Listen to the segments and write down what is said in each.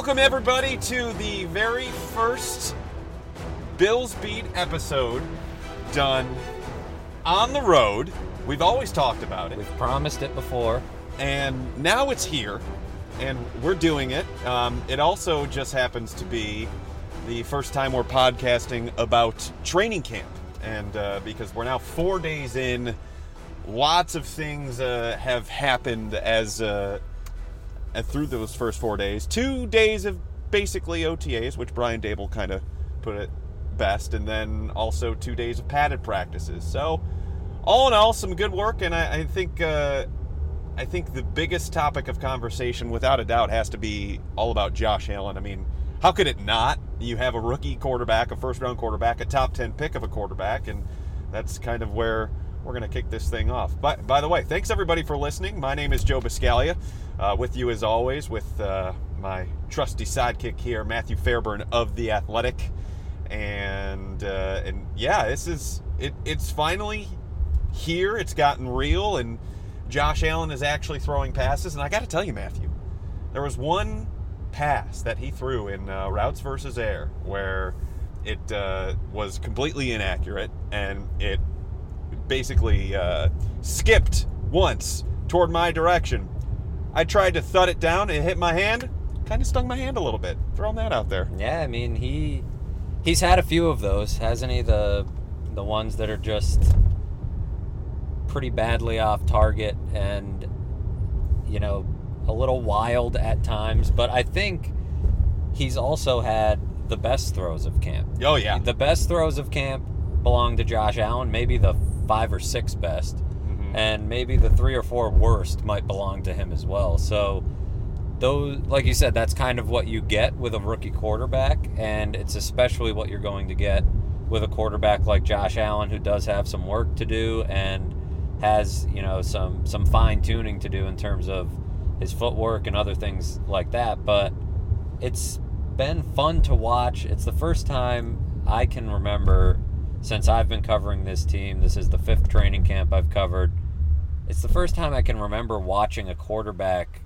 welcome everybody to the very first Bills Beat episode done on the road. We've always talked about it, We've promised it before. and now it's here, and we're doing it. Um, it also just happens to be the first time we're podcasting about training camp, and uh, because we're now four days in, lots of things uh, have happened as. Uh, through those first four days, two days of basically OTAs, which Brian Daboll kind of put it best, and then also two days of padded practices. So, all in all, some good work, and I, I think uh, I think the biggest topic of conversation, without a doubt, has to be all about Josh Allen. I mean, how could it not? You have a rookie quarterback, a first-round quarterback, a top ten pick of a quarterback, and that's kind of where we're going to kick this thing off. But by the way, thanks everybody for listening. My name is Joe Buscaglia, uh, with you as always, with uh, my trusty sidekick here, Matthew Fairburn of the Athletic, and uh, and yeah, this is it. It's finally here. It's gotten real, and Josh Allen is actually throwing passes. And I got to tell you, Matthew, there was one pass that he threw in uh, routes versus air where it uh, was completely inaccurate, and it basically uh, skipped once toward my direction. I tried to thud it down. It hit my hand. Kind of stung my hand a little bit. Throwing that out there. Yeah, I mean he he's had a few of those, hasn't he? The the ones that are just pretty badly off target and you know a little wild at times. But I think he's also had the best throws of camp. Oh yeah. The best throws of camp belong to Josh Allen. Maybe the five or six best. Mhm. and maybe the three or four worst might belong to him as well. So, those, like you said, that's kind of what you get with a rookie quarterback, and it's especially what you're going to get with a quarterback like Josh Allen, who does have some work to do and has you know some some fine tuning to do in terms of his footwork and other things like that. But it's been fun to watch. It's the first time I can remember since I've been covering this team. This is the fifth training camp I've covered. It's the first time I can remember watching a quarterback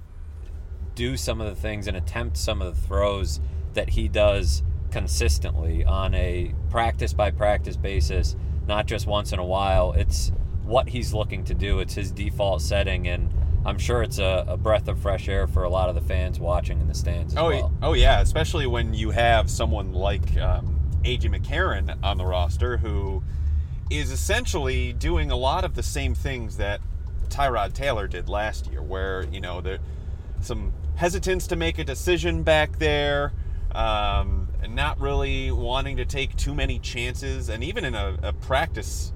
do some of the things and attempt some of the throws that he does consistently on a practice by practice basis, not just once in a while. It's what he's looking to do, it's his default setting, and I'm sure it's a, a breath of fresh air for a lot of the fans watching in the stands as Oh, well. oh yeah, especially when you have someone like um, AJ McCarron on the roster who is essentially doing a lot of the same things that Tyrod Taylor did last year, where you know there some hesitance to make a decision back there, um, not really wanting to take too many chances, and even in a, a practice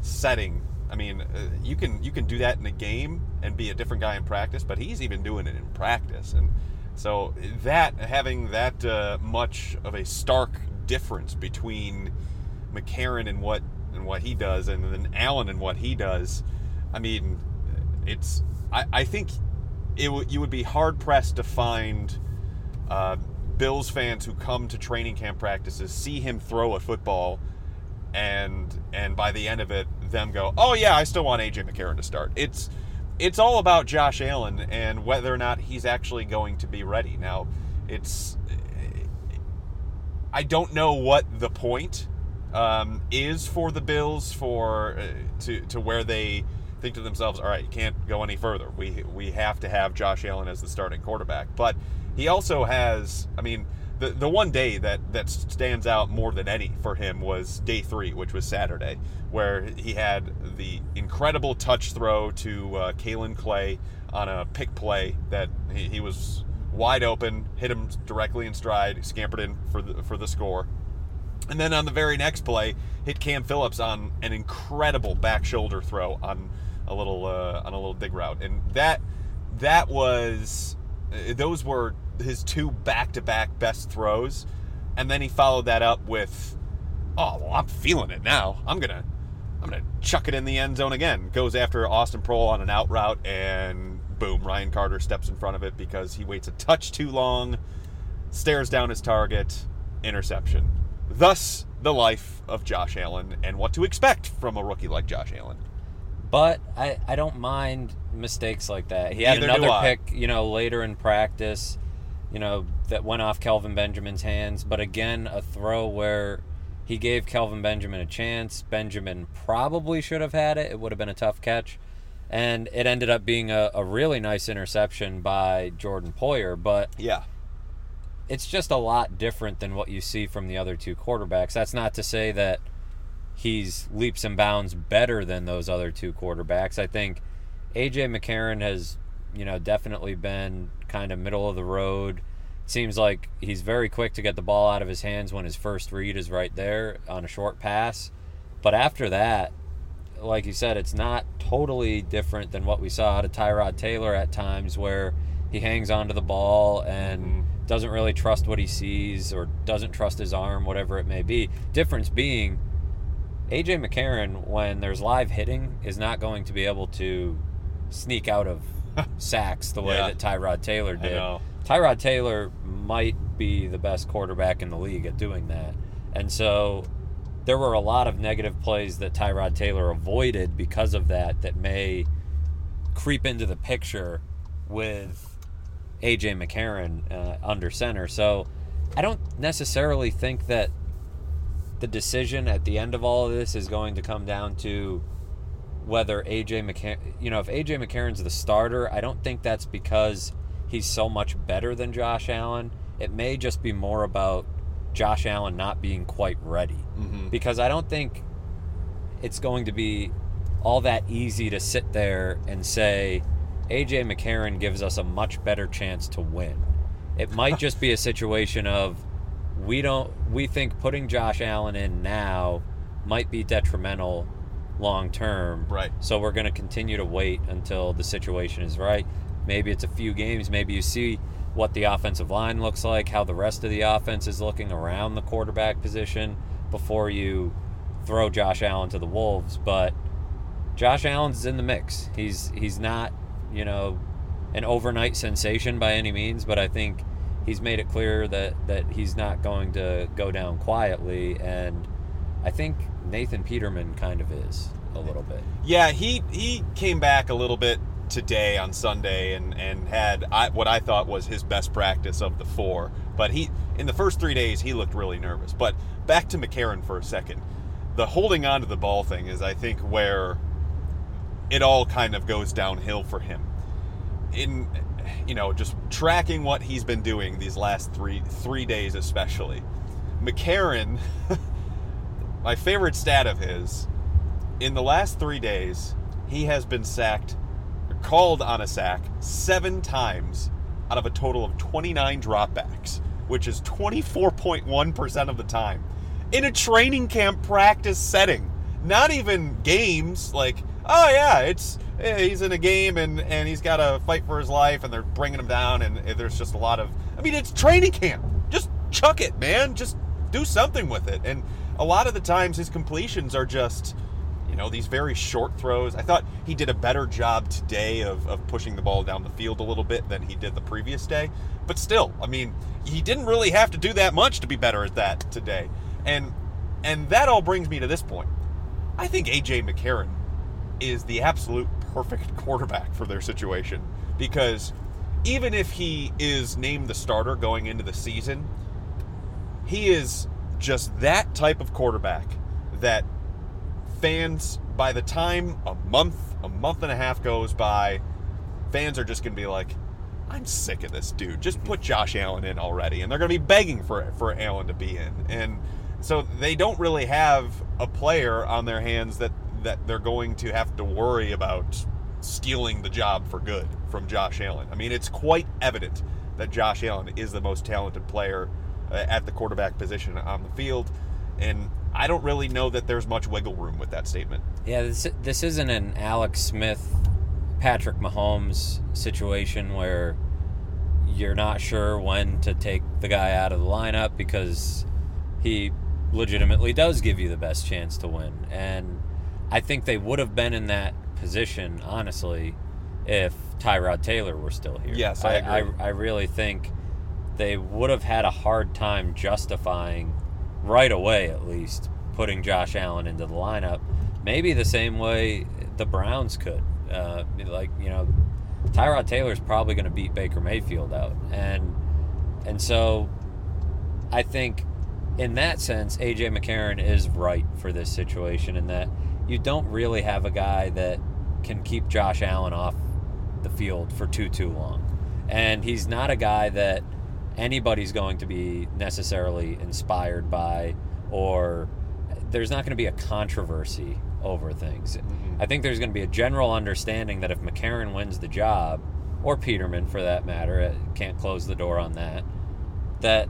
setting. I mean, uh, you can you can do that in a game and be a different guy in practice, but he's even doing it in practice, and so that having that uh, much of a stark difference between McCarron and what and what he does, and then Allen and what he does, I mean, it's I, I think it w- you would be hard pressed to find uh, Bills fans who come to training camp practices see him throw a football and and by the end of it them go oh yeah i still want aj mccarron to start. It's it's all about josh allen and whether or not he's actually going to be ready. Now it's i don't know what the point um, is for the bills for uh, to to where they think to themselves all right you can't go any further. We we have to have josh allen as the starting quarterback. But he also has i mean the, the one day that, that stands out more than any for him was day three, which was Saturday, where he had the incredible touch throw to uh, Kaelin Clay on a pick play that he, he was wide open, hit him directly in stride, scampered in for the, for the score. And then on the very next play, hit Cam Phillips on an incredible back shoulder throw on a little uh, on a little dig route, and that that was uh, those were his two back-to-back best throws, and then he followed that up with, "Oh well, I'm feeling it now. I'm gonna, I'm gonna chuck it in the end zone again." Goes after Austin Proehl on an out route, and boom, Ryan Carter steps in front of it because he waits a touch too long, stares down his target, interception. Thus, the life of Josh Allen and what to expect from a rookie like Josh Allen. But I, I don't mind mistakes like that. He had Neither another pick, you know, later in practice you know, that went off Kelvin Benjamin's hands. But again, a throw where he gave Kelvin Benjamin a chance. Benjamin probably should have had it. It would have been a tough catch. And it ended up being a, a really nice interception by Jordan Poyer. But Yeah. it's just a lot different than what you see from the other two quarterbacks. That's not to say that he's leaps and bounds better than those other two quarterbacks. I think AJ McCarron has, you know, definitely been kind of middle of the road. Seems like he's very quick to get the ball out of his hands when his first read is right there on a short pass. But after that, like you said, it's not totally different than what we saw out of Tyrod Taylor at times where he hangs onto the ball and mm-hmm. doesn't really trust what he sees or doesn't trust his arm, whatever it may be. Difference being, AJ McCarron, when there's live hitting, is not going to be able to sneak out of sacks the way Yeah. that Tyrod Taylor did. Tyrod Taylor might be the best quarterback in the league at doing that. And so there were a lot of negative plays that Tyrod Taylor avoided because of that that may creep into the picture with AJ McCarron uh, under center. So I don't necessarily think that the decision at the end of all of this is going to come down to whether AJ McCarron, you know, if AJ McCarron's the starter, I don't think that's because he's so much better than Josh Allen. It may just be more about Josh Allen not being quite ready. Mhm. Because I don't think it's going to be all that easy to sit there and say AJ McCarron gives us a much better chance to win. It might just be a situation of we don't we think putting Josh Allen in now might be detrimental long term. Right. So we're going to continue to wait until the situation is right. Maybe it's a few games, maybe you see what the offensive line looks like, how the rest of the offense is looking around the quarterback position before you throw Josh Allen to the wolves, but Josh Allen's in the mix. He's he's not, you know, an overnight sensation by any means, but I think he's made it clear that that he's not going to go down quietly and I think Nathan Peterman kind of is a little bit. Yeah, he he came back a little bit today on Sunday and and had I, what I thought was his best practice of the four. But he in the first three days he looked really nervous. But back to McCarron for a second. The holding on to the ball thing is I think where it all kind of goes downhill for him. In you know just tracking what he's been doing these last three three days especially. McCarron, my favorite stat of his in the last three days, he has been sacked, called on a sack seven times out of a total of 29 dropbacks, which is 24.1% of the time. In a training camp practice setting, not even games like, oh yeah, it's eh, he's in a game and, and he's got to fight for his life and they're bringing him down and there's just a lot of, I mean, it's training camp. Just chuck it, man. Just do something with it. And a lot of the times his completions are just, you know, these very short throws. I thought he did a better job today of, of pushing the ball down the field a little bit than he did the previous day. But still, I mean, he didn't really have to do that much to be better at that today. And and that all brings me to this point. I think AJ McCarron is the absolute perfect quarterback for their situation because even if he is named the starter going into the season, he is just that type of quarterback that fans by the time a month a month and a half goes by fans are just going to be like i'm sick of this dude. Just put josh allen in already. And they're going to be begging for for allen to be in. And so they don't really have a player on their hands that that they're going to have to worry about stealing the job for good from josh allen. I mean it's quite evident that josh allen is the most talented player uh, at the quarterback position on the field. And I don't really know that there's much wiggle room with that statement. Yeah, this this isn't an Alex Smith, Patrick Mahomes situation where you're not sure when to take the guy out of the lineup because he legitimately does give you the best chance to win. And I think they would have been in that position, honestly, if Tyrod Taylor were still here. Yes, I agree. I, I really think they would have had a hard time justifying right away at least putting Josh Allen into the lineup. Maybe the same way the Browns could. Uh, like you know, Tyrod Taylor's probably going to beat Baker Mayfield out, and and so I think in that sense, AJ McCarron is right for this situation in that you don't really have a guy that can keep Josh Allen off the field for too too long. And he's not a guy that anybody's going to be necessarily inspired by or there's not going to be a controversy over things. Mhm. I think there's going to be a general understanding that if McCarron wins the job, or Peterman for that matter, uh, can't close the door on that, that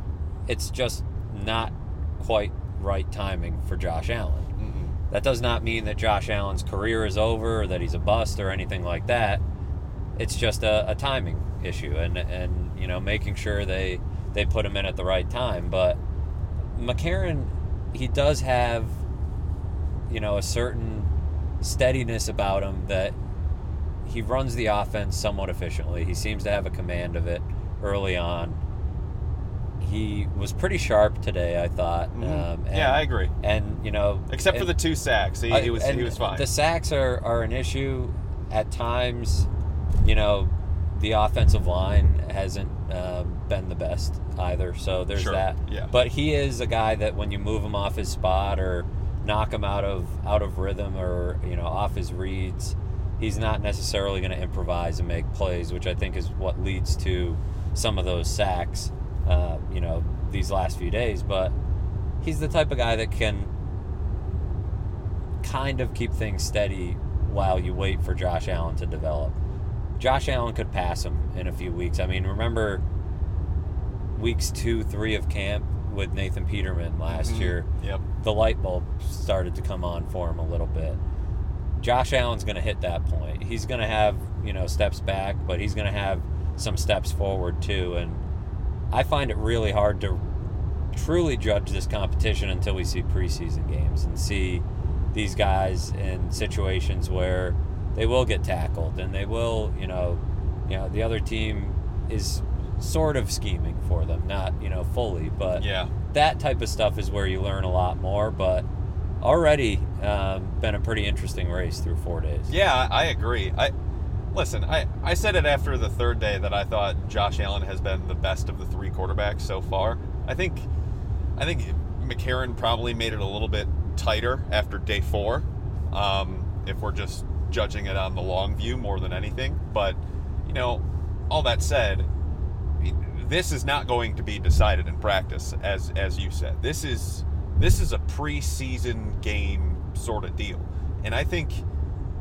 it's just not quite right timing for Josh Allen. Mm-mm. That does not mean that Josh Allen's career is over or that he's a bust or anything like that. It's just a, a timing issue and and you know making sure they they put him in at the right time. But McCarron, he does have you know a certain steadiness about him that he runs the offense somewhat efficiently. He seems to have a command of it early on. He was pretty sharp today, I thought. Mhm. Um, and, yeah, I agree. and you know, Except for and- the two sacks, he, he was he was fine. The sacks are, are an issue at times. You know, the offensive line hasn't um, been the best either. So there's Sure, that. yeah. But he is a guy that when you move him off his spot or knock him out of out of rhythm or you know off his reads, he's not necessarily going to improvise and make plays, which I think is what leads to some of those sacks. Uh, you know, these last few days, but he's the type of guy that can kind of keep things steady while you wait for Josh Allen to develop. Josh Allen could pass him in a few weeks. I mean, remember weeks two, three of camp with Nathan Peterman last Mhm. year, Yep. the light bulb started to come on for him a little bit. Josh Allen's going to hit that point. He's going to have, you know, steps back, but he's going to have some steps forward too. And I find it really hard to truly judge this competition until we see preseason games and see these guys in situations where they will get tackled and they will, you know, you know, the other team is sort of scheming for them, not, you know, fully, but Yeah. that type of stuff is where you learn a lot more. But already um, been a pretty interesting race through four days. Yeah, I I agree. I listen. I I said it after the third day that I thought Josh Allen has been the best of the three quarterbacks so far. I think I think McCarron probably made it a little bit tighter after day four. Um, if we're just judging it on the long view more than anything, but you know, all that said, this is not going to be decided in practice, as as you said. This is this is a preseason game sort of deal, and I think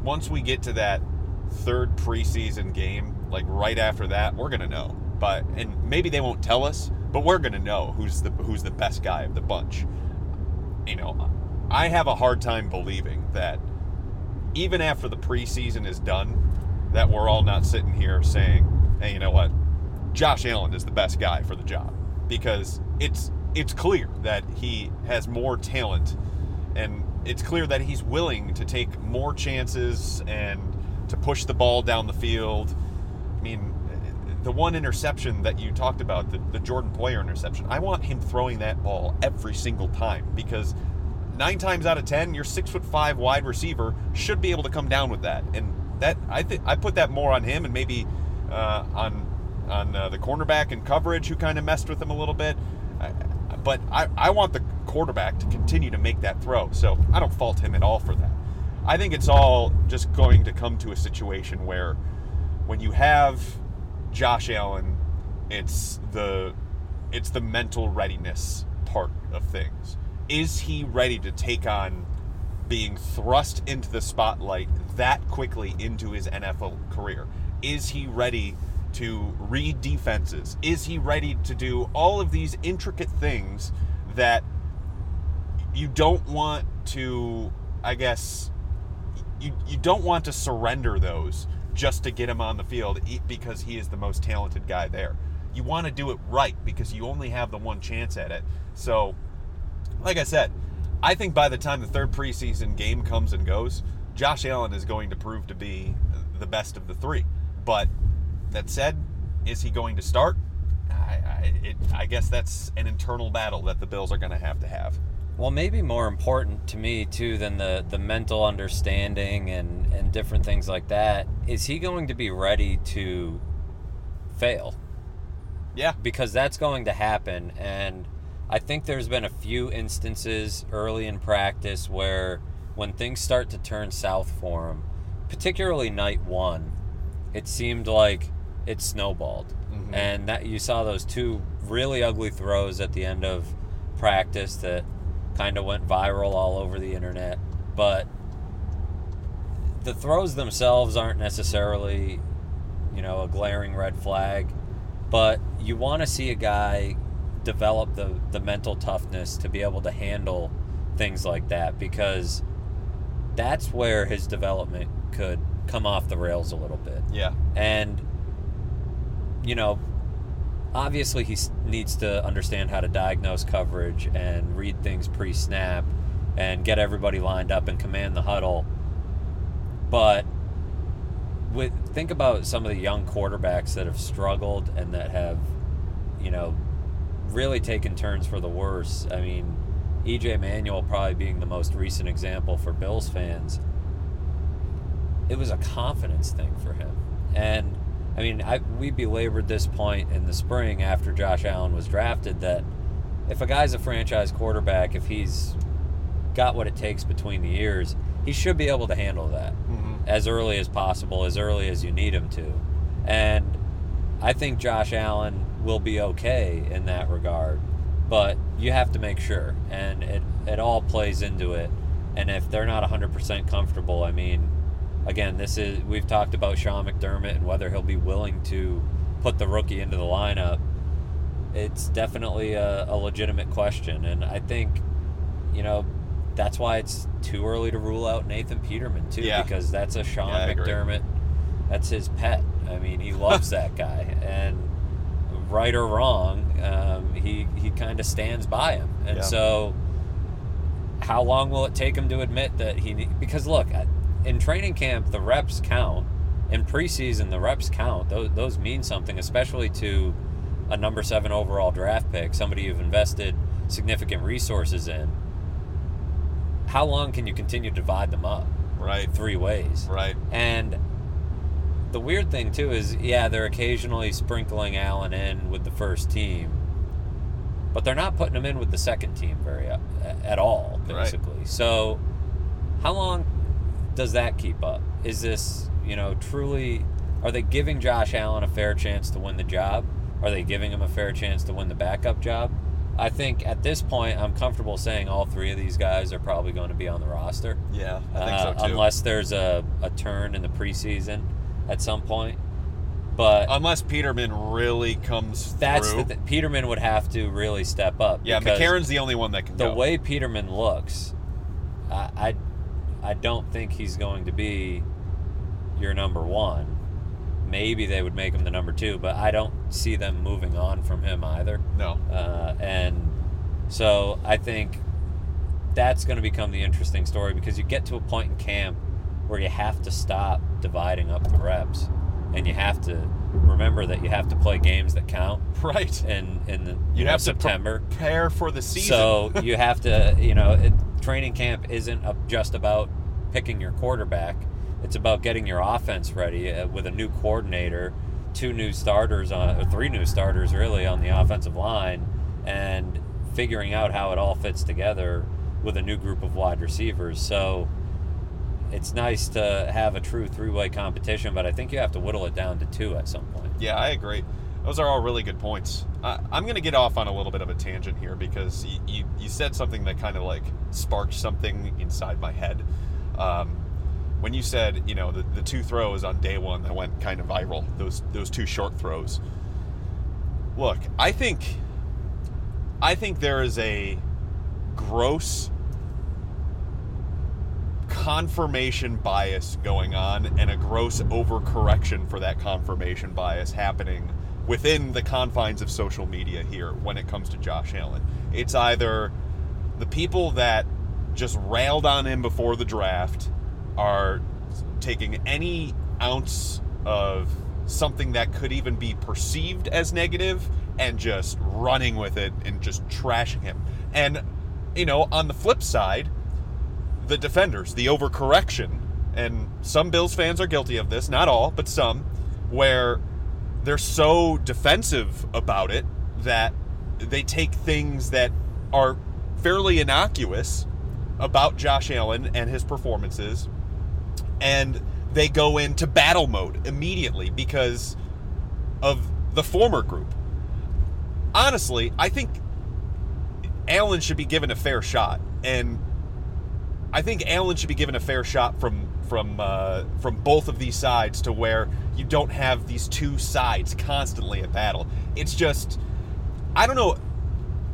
once we get to that third preseason game, like right after that, we're gonna know. But and maybe they won't tell us, but we're gonna know who's the who's the best guy of the bunch. You know, I have a hard time believing that even after the preseason is done, that we're all not sitting here saying, "Hey, you know what? Josh Allen is the best guy for the job," because it's it's clear that he has more talent, and it's clear that he's willing to take more chances and to push the ball down the field. I mean, the one interception that you talked about, the, the Jordan Poyer interception, I want him throwing that ball every single time because nine times out of ten, your six foot five wide receiver should be able to come down with that. And that I think I put that more on him and maybe uh, on on uh, the cornerback and coverage who kind of messed with him a little bit. I, but I, I want the quarterback to continue to make that throw. So I don't fault him at all for that. I think it's all just going to come to a situation where when you have Josh Allen, it's the it's the mental readiness part of things. Is he ready to take on being thrust into the spotlight that quickly into his NFL career? Is he ready to read defenses? Is he ready to do all of these intricate things that you don't want to, I guess, you, you don't want to surrender those just to get him on the field because he is the most talented guy there. You want to do it right because you only have the one chance at it. So, like I said, I think by the time the third preseason game comes and goes, Josh Allen is going to prove to be the best of the three. But that said, is he going to start? I, I, it, I guess that's an internal battle that the Bills are going to have to have. Well, maybe more important to me too than the the mental understanding and and different things like that is he going to be ready to fail? Yeah. because that's going to happen. And I think there's been a few instances early in practice where when things start to turn south for him, particularly night one, it seemed like it snowballed. Mhm. And that you saw those two really ugly throws at the end of practice that kind of went viral all over the internet. But the throws themselves aren't necessarily, you know, a glaring red flag, but you want to see a guy develop the, the mental toughness to be able to handle things like that because that's where his development could come off the rails a little bit. Yeah. And, you know, obviously he needs to understand how to diagnose coverage and read things pre snap and get everybody lined up and command the huddle. But with think about some of the young quarterbacks that have struggled and that have, you know, really taken turns for the worse. I mean, EJ Manuel probably being the most recent example for Bills fans. It was a confidence thing for him. And I mean, I, we belabored this point in the spring after Josh Allen was drafted that if a guy's a franchise quarterback, if he's got what it takes between the ears, he should be able to handle that Mhm. as early as possible, as early as you need him to. And I think Josh Allen will be okay in that regard, but you have to make sure, and it, it all plays into it. And if they're not 100% comfortable, I mean, again, this is we've talked about Sean McDermott and whether he'll be willing to put the rookie into the lineup. It's definitely a, a legitimate question, and I think, you know, that's why it's too early to rule out Nathan Peterman too, Yeah. because that's a Sean Yeah, McDermott. That's his pet. I mean, he loves that guy, and right or wrong, um, he he kind of stands by him, and Yeah. so how long will it take him to admit that he need, because look in training camp the reps count in preseason the reps count those, those mean something especially to a number seven overall draft pick somebody you've invested significant resources in how long can you continue to divide them up Right. three ways Right. and the weird thing too is, yeah, they're occasionally sprinkling Allen in with the first team, but they're not putting him in with the second team very uh, at all, basically. So, how long does that keep up? Is this, you know, truly? Are they giving Josh Allen a fair chance to win the job? Are they giving him a fair chance to win the backup job? I think at this point, I'm comfortable saying all three of these guys are probably going to be on the roster Yeah. I think uh, so too. unless there's a, a turn in the preseason at some point. But Unless Peterman really comes that's through. the th- Peterman would have to really step up. yeah, McCarron's the only one that can the go. way Peterman looks, I, I I don't think he's going to be your number one. Maybe they would make him the number two, but I don't see them moving on from him either. no. Uh, and so I think that's going to become the interesting story because you get to a point in camp where you have to stop dividing up the reps and you have to remember that you have to play games that count Right. in in the, You know, have to September. prepare for the season. So you have to, you know, it, training camp isn't a- just about picking your quarterback. It's about getting your offense ready uh, with a new coordinator, two new starters on, or three new starters really on the offensive line, and figuring out how it all fits together with a new group of wide receivers. So it's nice to have a true three-way competition, but I think you have to whittle it down to two at some point. Yeah, I agree. Those are all really good points. Uh, I'm going to get off on a little bit of a tangent here because y- you, you said something that kind of like sparked something inside my head. Um, when you said, you know, the, the two throws on day one that went kind of viral, those those two short throws. Look, I think I think there is a gross confirmation bias going on and a gross overcorrection for that confirmation bias happening within the confines of social media here when it comes to Josh Allen. It's either the people that just railed on him before the draft are taking any ounce of something that could even be perceived as negative and just running with it and just trashing him. And, you know, on the flip side, the defenders, the overcorrection, and some Bills fans are guilty of this, not all, but some, where they're so defensive about it that they take things that are fairly innocuous about Josh Allen and his performances and they go into battle mode immediately because of the former group. Honestly, I think Allen should be given a fair shot, and I think Allen should be given a fair shot from from uh, from both of these sides to where you don't have these two sides constantly at battle. It's just, I don't know.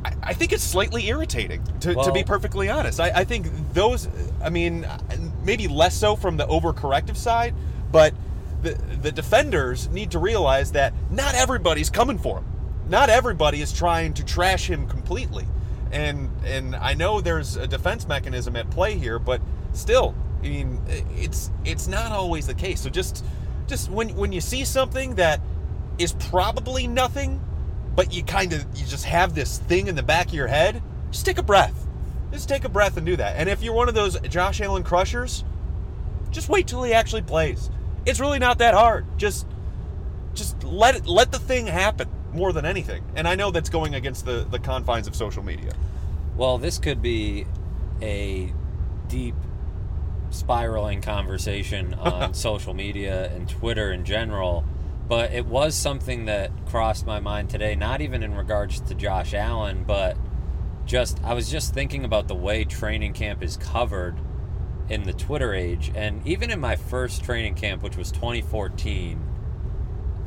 I, I think it's slightly irritating, to, to be perfectly honest. I, I think those, I mean, maybe less so from the overcorrective side, but the, the defenders need to realize that not everybody's coming for him. Not everybody is trying to trash him completely. And and I know there's a defense mechanism at play here, but still, I mean, it's it's not always the case. So just just when when you see something that is probably nothing, but you kind of you just have this thing in the back of your head, just take a breath. Just take a breath and do that. And if you're one of those Josh Allen crushers, just wait till he actually plays. It's really not that hard. Just just let it let the thing happen more than anything. And I know that's going against the the confines of social media. Well, this could be a deep spiraling conversation on social media and Twitter in general, but it was something that crossed my mind today, not even in regards to Josh Allen, but just I was just thinking about the way training camp is covered in the Twitter age and even in my first training camp which was 2014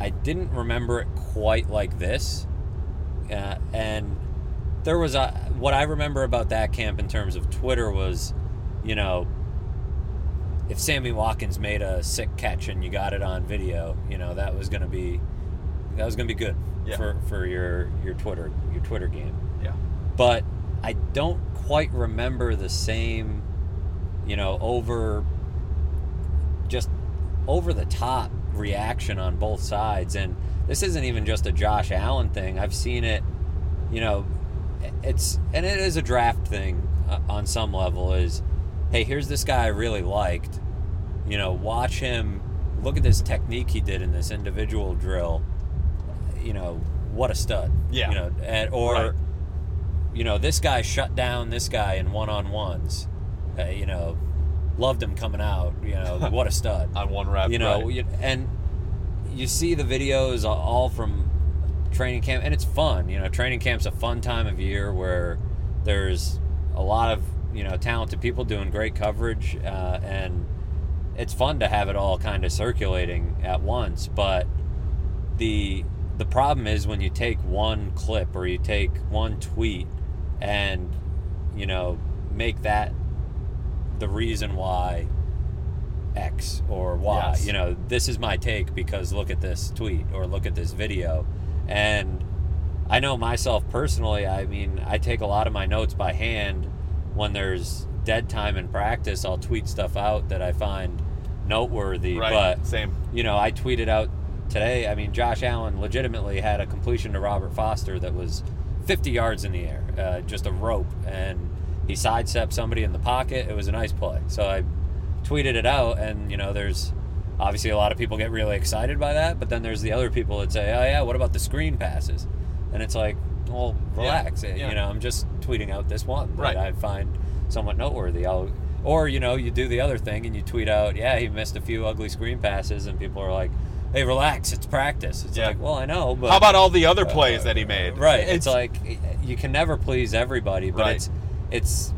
I didn't remember it quite like this uh, and there was a what I remember about that camp in terms of Twitter was, you know, if Sammy Watkins made a sick catch and you got it on video, you know that was gonna be that was gonna be good Yeah. for for your your Twitter your Twitter game. Yeah. But I don't quite remember the same, you know, over just over the top reaction on both sides and this isn't even just a Josh Allen thing. I've seen it, you know, it's and it is a draft thing uh, on some level is hey, here's this guy I really liked. You know, watch him look at this technique he did in this individual drill. You know, what a stud. Yeah. You know, and, or Right. you know, this guy shut down this guy in one-on-ones. Uh, you know, loved him coming out, you know, what a stud On one rep. you know right. and you see the videos all from training camp and it's fun you know training camp's a fun time of year where there's a lot of you know talented people doing great coverage uh, and it's fun to have it all kind of circulating at once but the the problem is when you take one clip or you take one tweet and you know make that the reason why X or Y. Yes. You know, this is my take because look at this tweet or look at this video. And I know myself personally, I mean, I take a lot of my notes by hand when there's dead time in practice. I'll tweet stuff out that I find noteworthy. right. But, Same. you know, I tweeted out today, I mean, Josh Allen legitimately had a completion to Robert Foster that was 50 yards in the air, uh, just a rope. And he sidestepped somebody in the pocket. It was a nice play. So I tweeted it out, and you know, there's obviously a lot of people get really excited by that, but then there's the other people that say, "Oh yeah, what about the screen passes?" And it's like, well, relax. Eh, yeah. You know, I'm just tweeting out this one Right. that I find somewhat noteworthy. I'll, or you know, you do the other thing and you tweet out, "Yeah, he missed a few ugly screen passes," and people are like, "Hey, relax, it's practice." It's Yeah. like, well, I know, but How about all the other uh, plays that he made? Right. It's, like you can never please everybody, but Right. it's it's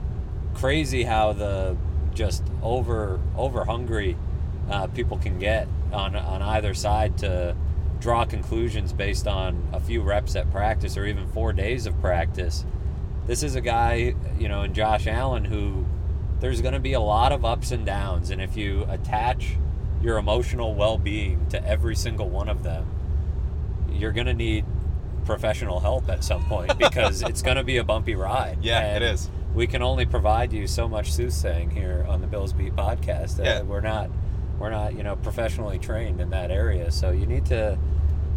crazy how the just over over hungry uh, people can get on on either side to draw conclusions based on a few reps at practice or even four days of practice. This is a guy, you know, in Josh Allen who there's going to be a lot of ups and downs, and if you attach your emotional well-being to every single one of them, you're going to need professional help at some point because it's going to be a bumpy ride. Yeah, it And is. We can only provide you so much soothsaying here on the Bills Beat podcast. Uh, Yeah. We're not, we're not, you know, professionally trained in that area. So you need to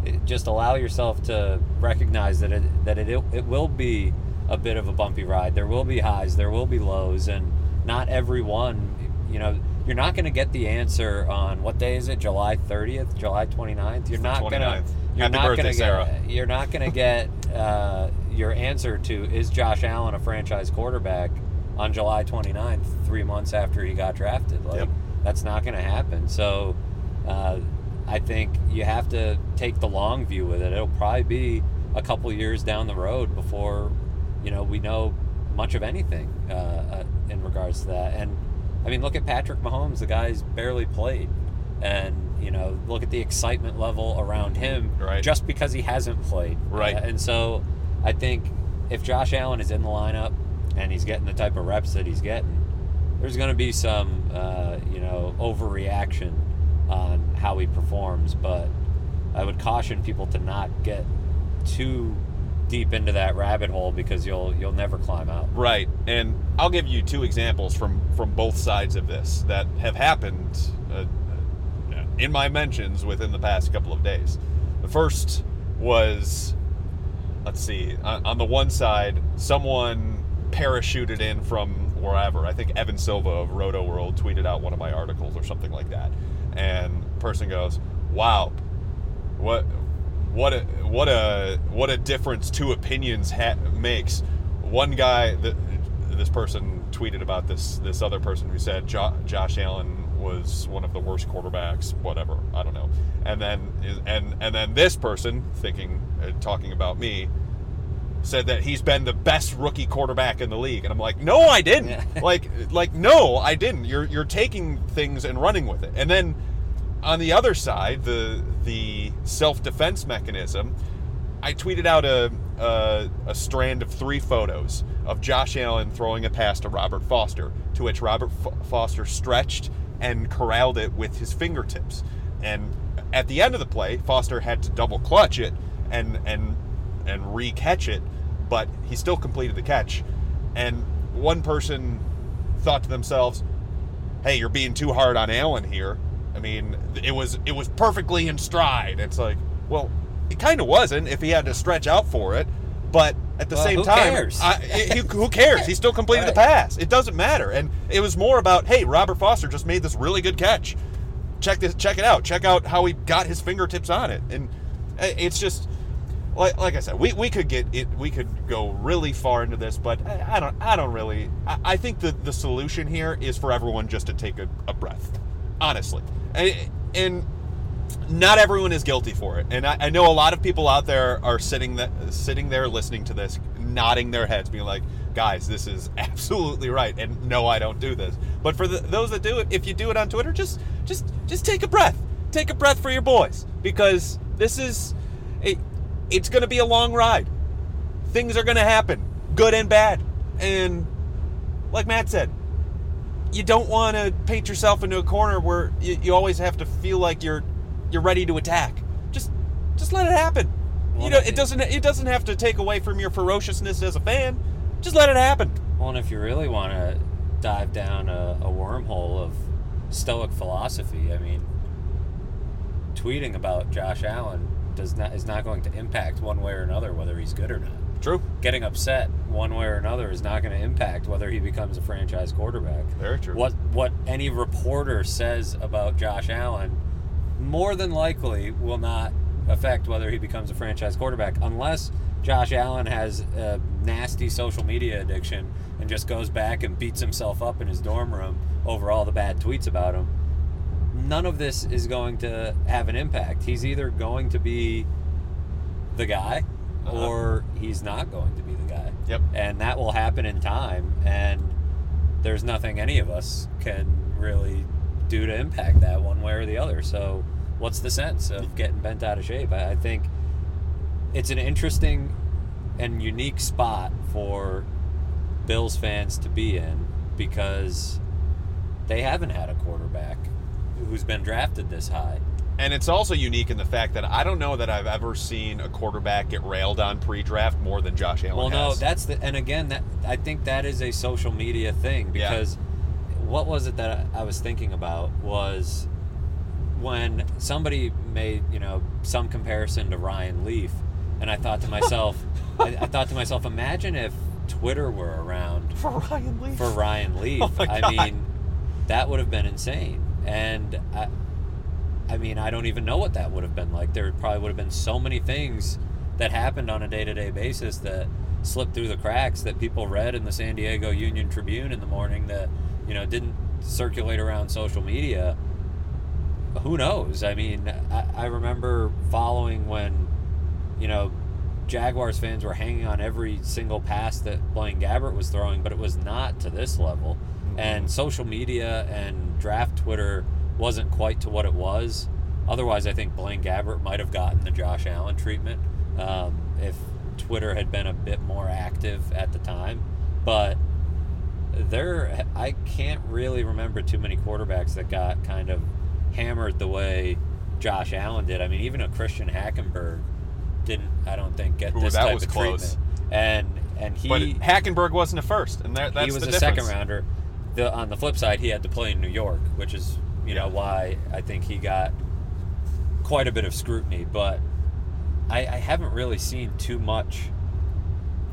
eh, just allow yourself to recognize that it that it it will be a bit of a bumpy ride. There will be highs, there will be lows, and not every one. You know, you're not going to get the answer on what day is it? July 30th, July 29th. You're not going to you're not gonna Sarah. get you're not gonna get uh, your answer to is Josh Allen a franchise quarterback on July 29th, three months after he got drafted. Like Yep. that's not gonna happen. So uh, I think you have to take the long view with it. It'll probably be a couple years down the road before you know we know much of anything uh, uh, in regards to that. And I mean, look at Patrick Mahomes. The guy's barely played, and you know, look at the excitement level around him Right. just because he hasn't played. Right. Uh, and so, I think if Josh Allen is in the lineup and he's getting the type of reps that he's getting, there's going to be some, uh, you know, overreaction on how he performs. But I would caution people to not get too deep into that rabbit hole because you'll you'll never climb out. Right, and I'll give you two examples from from both sides of this that have happened uh, uh, in my mentions within the past couple of days. The first was, let's see, on, the one side, someone parachuted in from wherever. I think Evan Silva of Roto World tweeted out one of my articles or something like that, and person goes, "Wow, what what a what a what a difference two opinions ha- makes. One guy that this person tweeted about this this other person who said jo- Josh Allen was one of the worst quarterbacks whatever I don't know. And then and and then this person thinking Uh, talking about me said that he's been the best rookie quarterback in the league. And I'm like no I didn't. Like like no I didn't. You're you're taking things and running with it. And then on the other side, the the self defense mechanism, I tweeted out a, a a strand of three photos of Josh Allen throwing a pass to Robert Foster, to which Robert F- Foster stretched and corralled it with his fingertips, and at the end of the play, Foster had to double clutch it and and and re-catch it, but he still completed the catch, and one person thought to themselves, hey, you're being too hard on Allen here. I mean, it was it was perfectly in stride. It's like, well, it kind of wasn't if he had to stretch out for it, but at the Well, same who time, cares? I, he- who cares? He still completed the pass. It doesn't matter. And it was more about, hey, Robert Foster just made this really good catch. Check this. Check it out. Check out how he got his fingertips on it. And uh, it's just like, like I said, we, we could get it. We could go really far into this, but I, don't. I don't really. I, I think the the solution here is for everyone just to take a, a breath, honestly, and, and not everyone is guilty for it. And I, I know a lot of people out there are sitting that sitting there listening to this, nodding their heads, being like, "Guys, this is absolutely right." And no, I don't do this. But for the, those that do it, if you do it on Twitter, just just just take a breath. Take a breath for your boys because this is it, it's going to be a long ride. Things are going to happen, good and bad. And like Matt said, you don't want to paint yourself into a corner where you, you always have to feel like you're you're ready to attack. Just just let it happen. Well, you know, it- doesn't it doesn't have to take away from your ferociousness as a fan. Just let it happen. Well, and if you really want to dive down a, a wormhole of Stoic philosophy, I mean, tweeting about Josh Allen does not is not going to impact one way or another whether he's good or not. True. Getting upset one way or another is not going to impact whether he becomes a franchise quarterback. Very true. What what any reporter says about Josh Allen more than likely will not affect whether he becomes a franchise quarterback unless Josh Allen has a nasty social media addiction and just goes back and beats himself up in his dorm room over all the bad tweets about him. None of this is going to have an impact. He's either going to be the guy Uh-huh. or he's not going to be the guy. Yep. And that will happen in time and there's nothing any of us can really do to impact that one way or the other. So, what's the sense of getting bent out of shape? I, I think it's an interesting and unique spot for Bills fans to be in because they haven't had a quarterback who's been drafted this high. And it's also unique in the fact that I don't know that I've ever seen a quarterback get railed on pre-draft more than Josh Allen Well, no, has. that's the and again that I think that is a social media thing Yeah. because what was it that I was thinking about was when somebody made you know some comparison to Ryan Leaf, and I thought to myself, I, I thought to myself, imagine if Twitter were around for Ryan Leaf. for Ryan oh Leaf. Oh I mean, that would have been insane. And I, I mean, I don't even know what that would have been like. There probably would have been so many things that happened on a day to day basis that slipped through the cracks that people read in the San Diego Union Tribune in the morning that, you know, didn't circulate around social media. Who knows? I mean, I, I remember following when, you know, Jaguars fans were hanging on every single pass that Blaine Gabbert was throwing, but it was not to this level. And social media and draft Twitter wasn't quite to what it was. Otherwise, I think Blaine Gabbert might have gotten the Josh Allen treatment um, if Twitter had been a bit more active at the time. But there, I can't really remember too many quarterbacks that got kind of hammered the way Josh Allen did. I mean, even a Christian Hackenberg didn't, I don't think, get Ooh, this that type of close. treatment. And and he but Hackenberg wasn't a first, and that, that's he was the a difference. second rounder. The on the flip side, he had to play in New York, which is you know why I think he got quite a bit of scrutiny. But I, I haven't really seen too much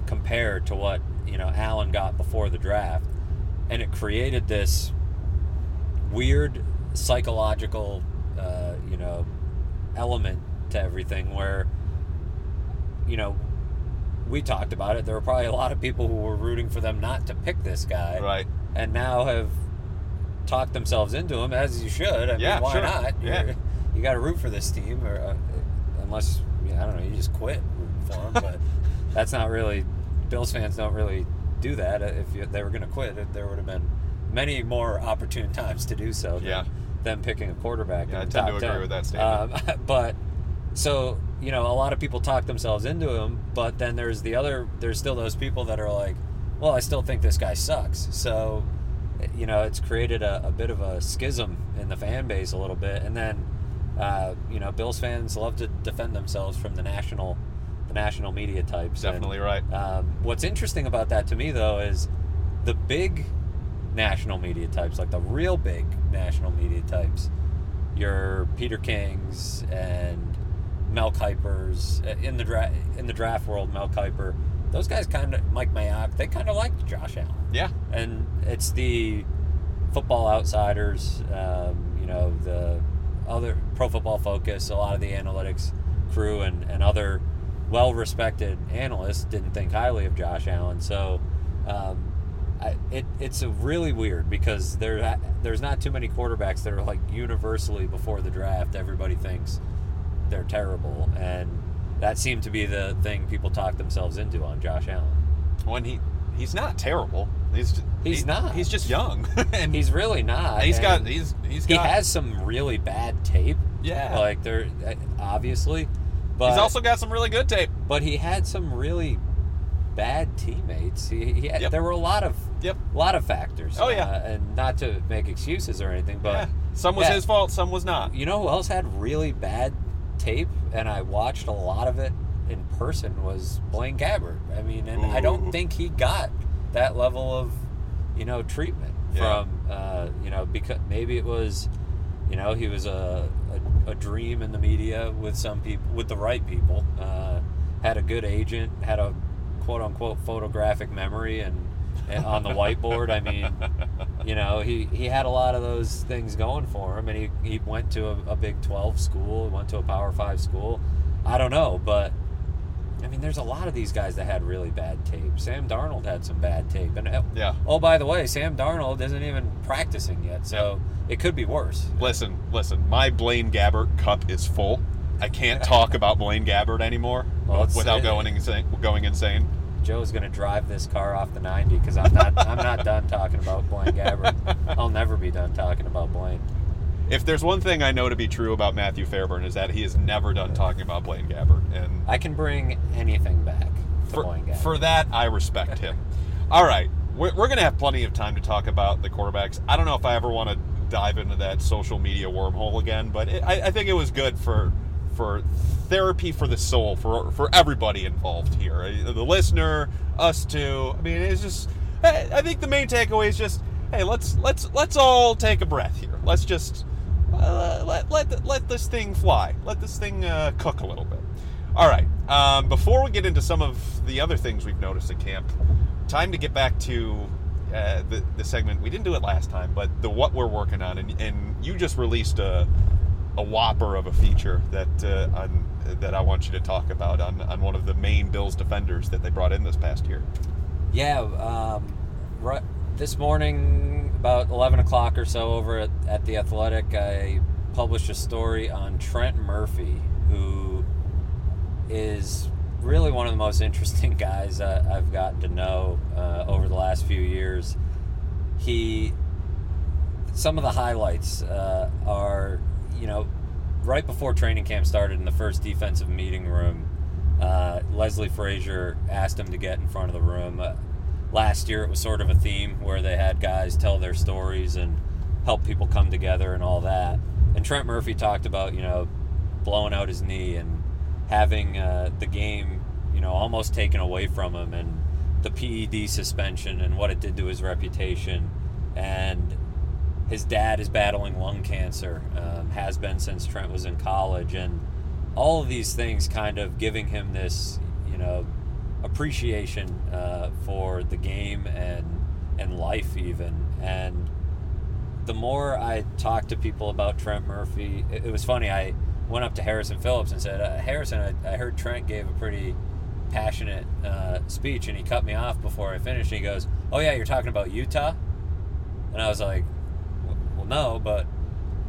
compared to what you know Allen got before the draft, and it created this weird psychological uh, you know element to everything where you know we talked about it there were probably a lot of people who were rooting for them not to pick this guy Right. And now have talked themselves into him as you should i Yeah, mean why sure. not You're- you got to root for this team or uh, unless i don't know you just quit rooting for them but that's not really bills fans don't really do that if you, they were going to quit there would have been many more opportune times to do so than Yeah. them picking a quarterback Yeah, I tend to agree 10. with that statement. Um, but so you know, a lot of people talk themselves into him, but then there's the other. There's still those people that are like, well, I still think this guy sucks. So you know, it's created a, a bit of a schism in the fan base a little bit, and then uh, you know, Bills fans love to defend themselves from the national, the national media types. and, Definitely right. um, what's interesting about that to me, though, is the big national media types, like the real big national media types, your Peter Kings and Mel Kipers uh, in the dra- in the draft world. Mel Kiper, those guys kind of Mike Mayock, they kind of liked Josh Allen, Yeah. and it's the football outsiders, um, you know, the other Pro Football Focus, a lot of the analytics crew, and, and other well respected analysts didn't think highly of Josh Allen. So um, I, it, it's a really weird because there there's not too many quarterbacks that are like universally before the draft, everybody thinks they're terrible. And that seemed to be the thing people talked themselves into on Josh Allen. When he he's not terrible. He's He's he- not. He's just young, and He's really not. he's got he's he's he got has some really bad tape. yeah. Like there, obviously, but he's also got some really good tape. but he had some really bad teammates. He, he had, Yep. there were a lot of Yep. a lot of factors. Oh, yeah. uh, and not to make excuses or anything, but yeah. Some was yeah. his fault. Some was not. you know who else had really bad tape, and I watched a lot of it in person was Blaine Gabbert. I mean, and I don't think he got that level of you know treatment Yeah. from uh, you know because maybe it was you know he was a, a, a dream in the media with some people with the right people uh, had a good agent had a quote unquote photographic memory and, and on the whiteboard I mean you know he, he had a lot of those things going for him and he, he went to a, a big 12 school went to a power 5 school i don't know but i mean there's a lot of these guys that had really bad tape sam darnold had some bad tape and uh, Yeah. oh by the way sam darnold isn't even practicing yet so it could be worse Listen, listen. My Blaine Gabbert cup is full. I can't talk about Blaine Gabbert anymore Well, without going insane. Going insane. Joe's going to drive this car off the 90 because i'm not i'm not done talking about blaine gabbert i'll never be done talking about blaine If there's one thing I know to be true about Matthew Fairburn is that he is never done talking about Blaine Gabbert, and i can bring anything back for, for that I respect him. All right, we're, we're going to have plenty of time to talk about the quarterbacks. I don't know if I ever want to dive into that social media wormhole again, but it, I, I think it was good for for therapy for the soul for for everybody involved here, Uh, the listener, us too. I mean, it's just. I think the main takeaway is just, hey, let's let's let's all take a breath here. Let's just uh, let let let this thing fly. Let this thing uh, cook a little bit. All right. Um, before we get into some of the other things we've noticed at camp, time to get back to uh, the the segment. We didn't do it last time, but the what we're working on, and, and you just released a a whopper of a feature that uh, that I want you to talk about on, on one of the main Bills defenders that they brought in this past year. Yeah, um, right, this morning about 11 o'clock or so over at, at the Athletic, I published a story on Trent Murphy, who is really one of the most interesting guys uh, I've gotten to know uh, over the last few years. He, some of the highlights uh, are, you know, right before training camp started in the first defensive meeting room, uh, Leslie Frazier asked him to get in front of the room. Uh, last year it was sort of a theme where they had guys tell their stories and help people come together and all that. And Trent Murphy talked about, you know, blowing out his knee and having uh, the game, you know, almost taken away from him and the PED suspension and what it did to his reputation. And his dad is battling lung cancer, um, has been since Trent was in college. And all of these things kind of giving him this, you know, appreciation uh, for the game and and life even. And the more I talked to people about Trent Murphy, it, it was funny. I went up to Harrison Phillips and said, uh, Harrison, I, I, heard Trent gave a pretty passionate uh, speech, and he cut me off before I finished. And he goes, "Oh yeah, you're talking about Utah," and I was like, "Well, no, but."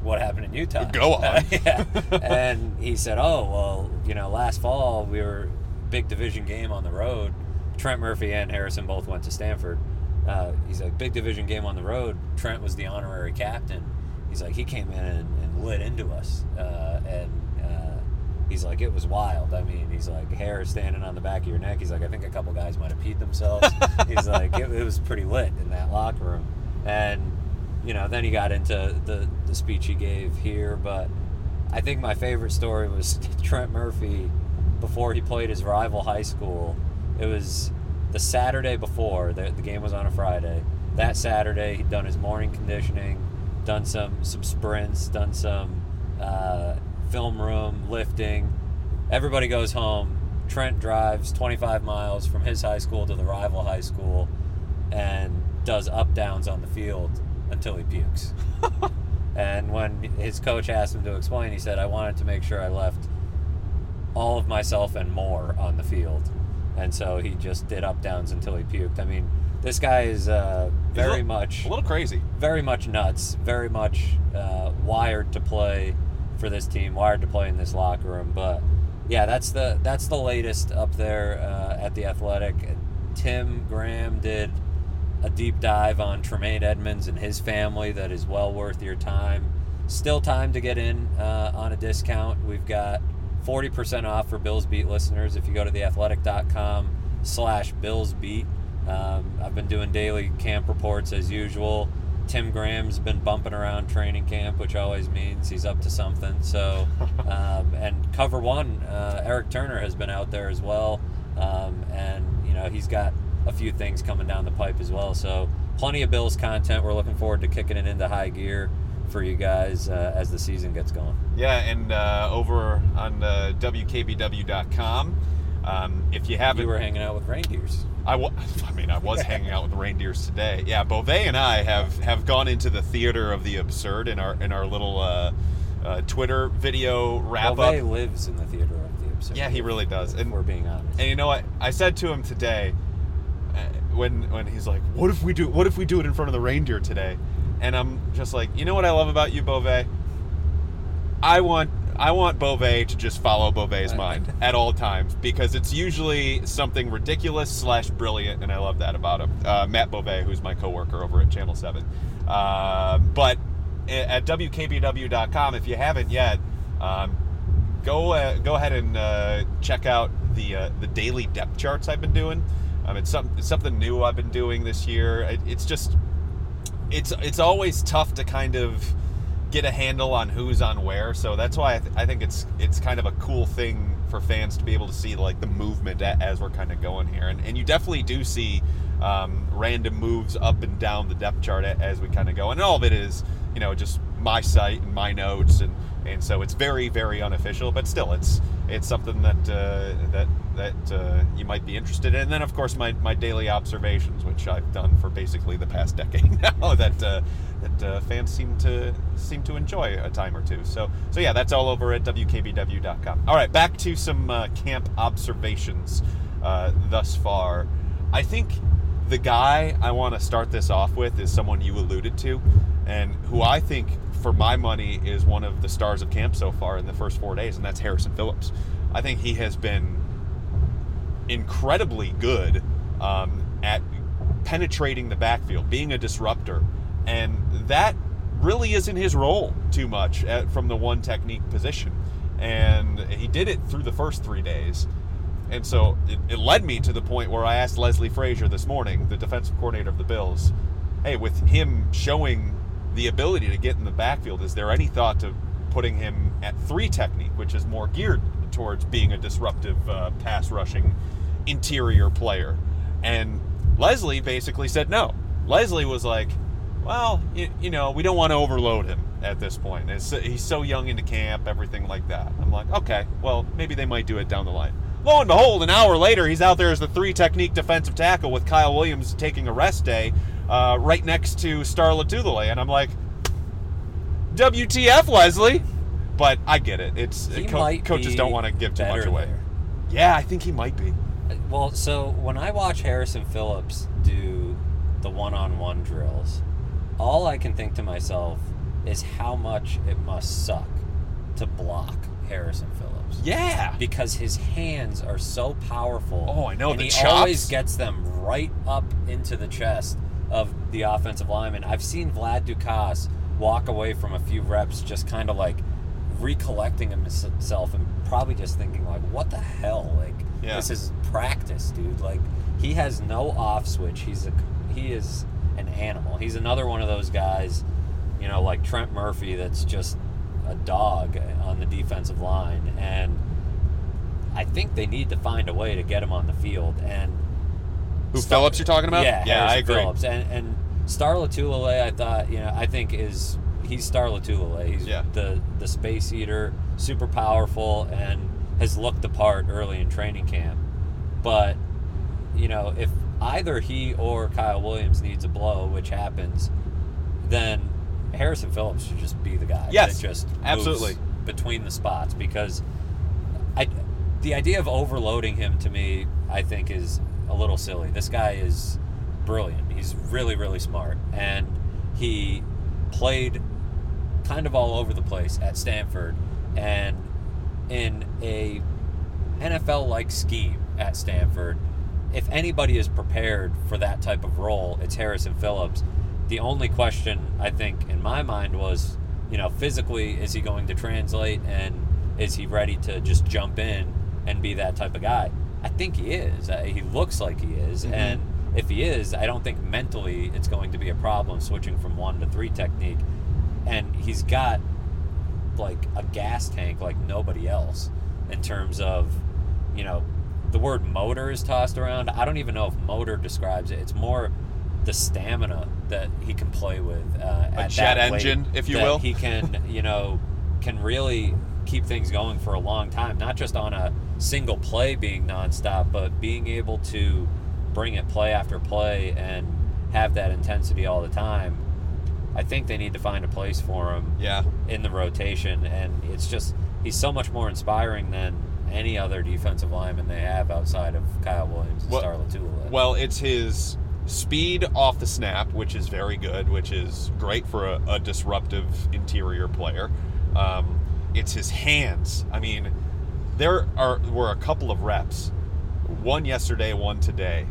What happened in Utah? Go on. yeah. And he said, "Oh, well, you know, last fall we were big division game on the road. Trent Murphy and Harrison both went to Stanford. Uh, he's like, big division game on the road. Trent was the honorary captain. He's like, he came in and, and lit into us. Uh, and uh, he's like, it was wild. I mean, he's like, hair standing on the back of your neck. He's like, I think a couple guys might have peed themselves. he's like, it, it was pretty lit in that locker room. And, you know, then he got into the, the speech he gave here. But I think my favorite story was Trent Murphy before he played his rival high school. It was the Saturday before, the, the game was on a Friday. That Saturday, he'd done his morning conditioning, done some, some sprints, done some uh, film room lifting. Everybody goes home. Trent drives 25 miles from his high school to the rival high school and does up downs on the field until he pukes. and when his coach asked him to explain, he said, I wanted to make sure I left all of myself and more on the field. And so he just did up downs until he puked. I mean, this guy is uh, very a little, much a little crazy, very much nuts, very much uh, wired to play for this team, wired to play in this locker room. But yeah, that's the that's the latest up there uh, at the Athletic. Tim Graham did a deep dive on Tremaine Edmunds and his family that is well worth your time. Still time to get in uh, on a discount. We've got 40% off for Bills Beat listeners if you go to theathletic.com slash Bills Beat. Um, I've been doing daily camp reports as usual. Tim Graham's been bumping around training camp, which always means he's up to something. So, um, and cover one, uh, Eric Turner has been out there as well, um, and you know he's got a few things coming down the pipe as well. So, plenty of Bills content. We're looking forward to kicking it into high gear for you guys uh, as the season gets going. Yeah, and uh, over on uh, WKBW.com, um, if you haven't. You were hanging out with reindeers. I, I mean, I was hanging out with reindeers today. Yeah, Beauvais and I have, have gone into the theater of the absurd in our in our little uh, uh, Twitter video wrap Beauvais up. lives in the theater of the absurd. Yeah, he really does. And we're being honest. And you know what? I said to him today, when when he's like, "What if we do? What if we do it in front of the reindeer today?" And I'm just like, you know what I love about you, Beauvais? I want I want Beauvais to just follow Beauvais' mind at all times because it's usually something ridiculous slash brilliant, and I love that about him. Uh, Matt Beauvais, who's my coworker over at Channel Seven, uh, but at wkbw.com, if you haven't yet, um, go uh, go ahead and uh, check out the uh, the daily depth charts I've been doing. Um, it's, some, it's something new I've been doing this year. It, it's just it's it's always tough to kind of get a handle on who's on where. So that's why I, th- I think it's it's kind of a cool thing for fans to be able to see like the movement as we're kind of going here, and and you definitely do see um, random moves up and down the depth chart as we kind of go, and all of it is you know just my site and my notes and and so it's very very unofficial but still it's it's something that uh, that that uh, you might be interested in. And then, of course, my, my daily observations, which I've done for basically the past decade now, that uh, that uh, fans seem to seem to enjoy a time or two. So so yeah, that's all over at wkbw.com. All right, back to some uh, camp observations uh, thus far. I think the guy I want to start this off with is someone you alluded to, and who I think, for my money, is one of the stars of camp so far in the first four days, and that's Harrison Phillips. I think he has been incredibly good um, at penetrating the backfield, being a disruptor, and that really isn't his role too much at, from the one technique position. And he did it through the first three days. And so it, it led me to the point where I asked Leslie Frazier this morning, the defensive coordinator of the Bills, hey, with him showing the ability to get in the backfield, is there any thought to putting him at three technique, which is more geared towards being a disruptive uh, pass rushing interior player? And Leslie basically said no. Leslie was like, well, you, you know, we don't want to overload him at this point. It's, he's so young into camp, everything like that. I'm like, okay, well, maybe they might do it down the line. Lo and behold, an hour later, he's out there as the three technique defensive tackle with Kyle Williams taking a rest day uh, right next to Star Lotulelei. And I'm like, WTF, Leslie? But I get it. It's co- coaches don't want to give too much away. there. Yeah, I think he might be. Well, so when I watch Harrison Phillips do the one-on-one drills, all I can think to myself is how much it must suck to block Harrison Phillips. Yeah. Because his hands are so powerful. Oh, I know, And the he chops. always gets them right up into the chest of the offensive lineman. I've seen Vlad Ducasse walk away from a few reps just kind of like recollecting himself and probably just thinking like, what the hell? Like, Yeah. this is practice, dude. Like, he has no off switch. He's a he is an animal. He's another one of those guys, you know, like Trent Murphy that's just a dog on the defensive line and I think they need to find a way to get him on the field and Who, Star- Phillips you're talking about? Yeah, Yeah, I Harrison agree. Phillips. And and Star Lotulelei, I thought, you know, I think is he's Star Lotulelei. He's Yeah. the the space eater, super powerful, and has looked the part early in training camp. But you know, if either he or Kyle Williams needs a blow, which happens, then Harrison Phillips should just be the guy Yes, that just moves absolutely. between the spots because I the idea of overloading him to me I think is a little silly. This guy is brilliant. He's really really smart and he played kind of all over the place at Stanford and in a NFL like scheme at Stanford. If anybody is prepared for that type of role, it's Harrison Phillips. The only question I think in my mind was, you know, physically, is he going to translate and is he ready to just jump in and be that type of guy? I think he is. Uh, he looks like he is. Mhm. And if he is, I don't think mentally it's going to be a problem switching from one to three technique. And he's got like a gas tank like nobody else in terms of, you know, the word motor is tossed around. I don't even know if motor describes it. It's more the stamina that he can play with. Uh, A jet engine, if you that will. He can, you know, can really keep things going for a long time, not just on a single play being nonstop, but being able to bring it play after play and have that intensity all the time. I think they need to find a place for him Yeah. in the rotation, and it's just he's so much more inspiring than any other defensive lineman they have outside of Kyle Williams and Well- Star Latula. Well, it's his speed off the snap, which is very good, which is great for a, a disruptive interior player. Um, it's his hands. I mean, there are were a couple of reps, one yesterday, one today.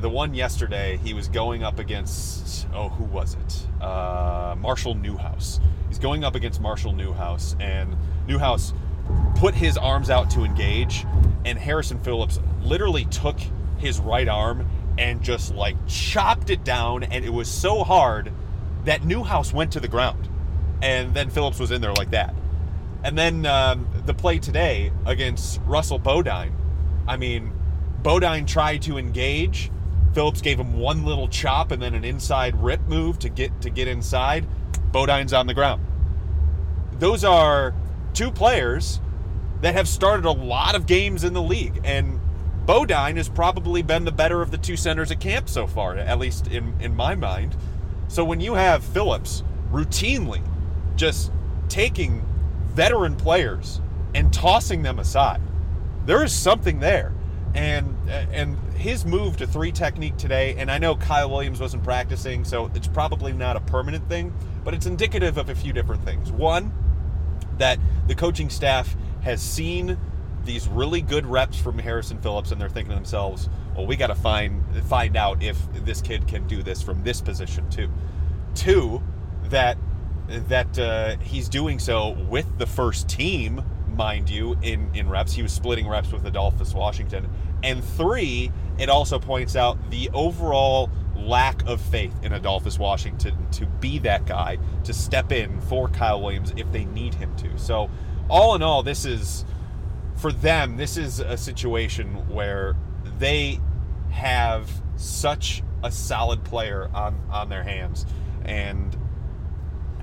The one yesterday, he was going up against oh, who was it? Uh, Marshall Newhouse. He's going up against Marshall Newhouse, and Newhouse put his arms out to engage, and Harrison Phillips literally took his right arm and just like chopped it down, and it was so hard that Newhouse went to the ground, and then Phillips was in there like that. And then um, the play today against Russell Bodine, I mean, Bodine tried to engage. Phillips gave him one little chop and then an inside rip move to get to get inside. Bodine's on the ground. Those are two players that have started a lot of games in the league, and Bodine has probably been the better of the two centers at camp so far, at least in, in my mind. So when you have Phillips routinely just taking veteran players and tossing them aside, there is something there. And and his move to three technique today, and I know Kyle Williams wasn't practicing, so it's probably not a permanent thing, but it's indicative of a few different things. One, that the coaching staff has seen these really good reps from Harrison Phillips, and they're thinking to themselves, "Well, we got to find find out if this kid can do this from this position too." Two, that that uh, he's doing so with the first team mind you, in, in reps. He was splitting reps with Adolphus Washington. And three, it also points out the overall lack of faith in Adolphus Washington to be that guy, to step in for Kyle Williams if they need him to. So, all in all, this is, for them, this is a situation where they have such a solid player on, on their hands. And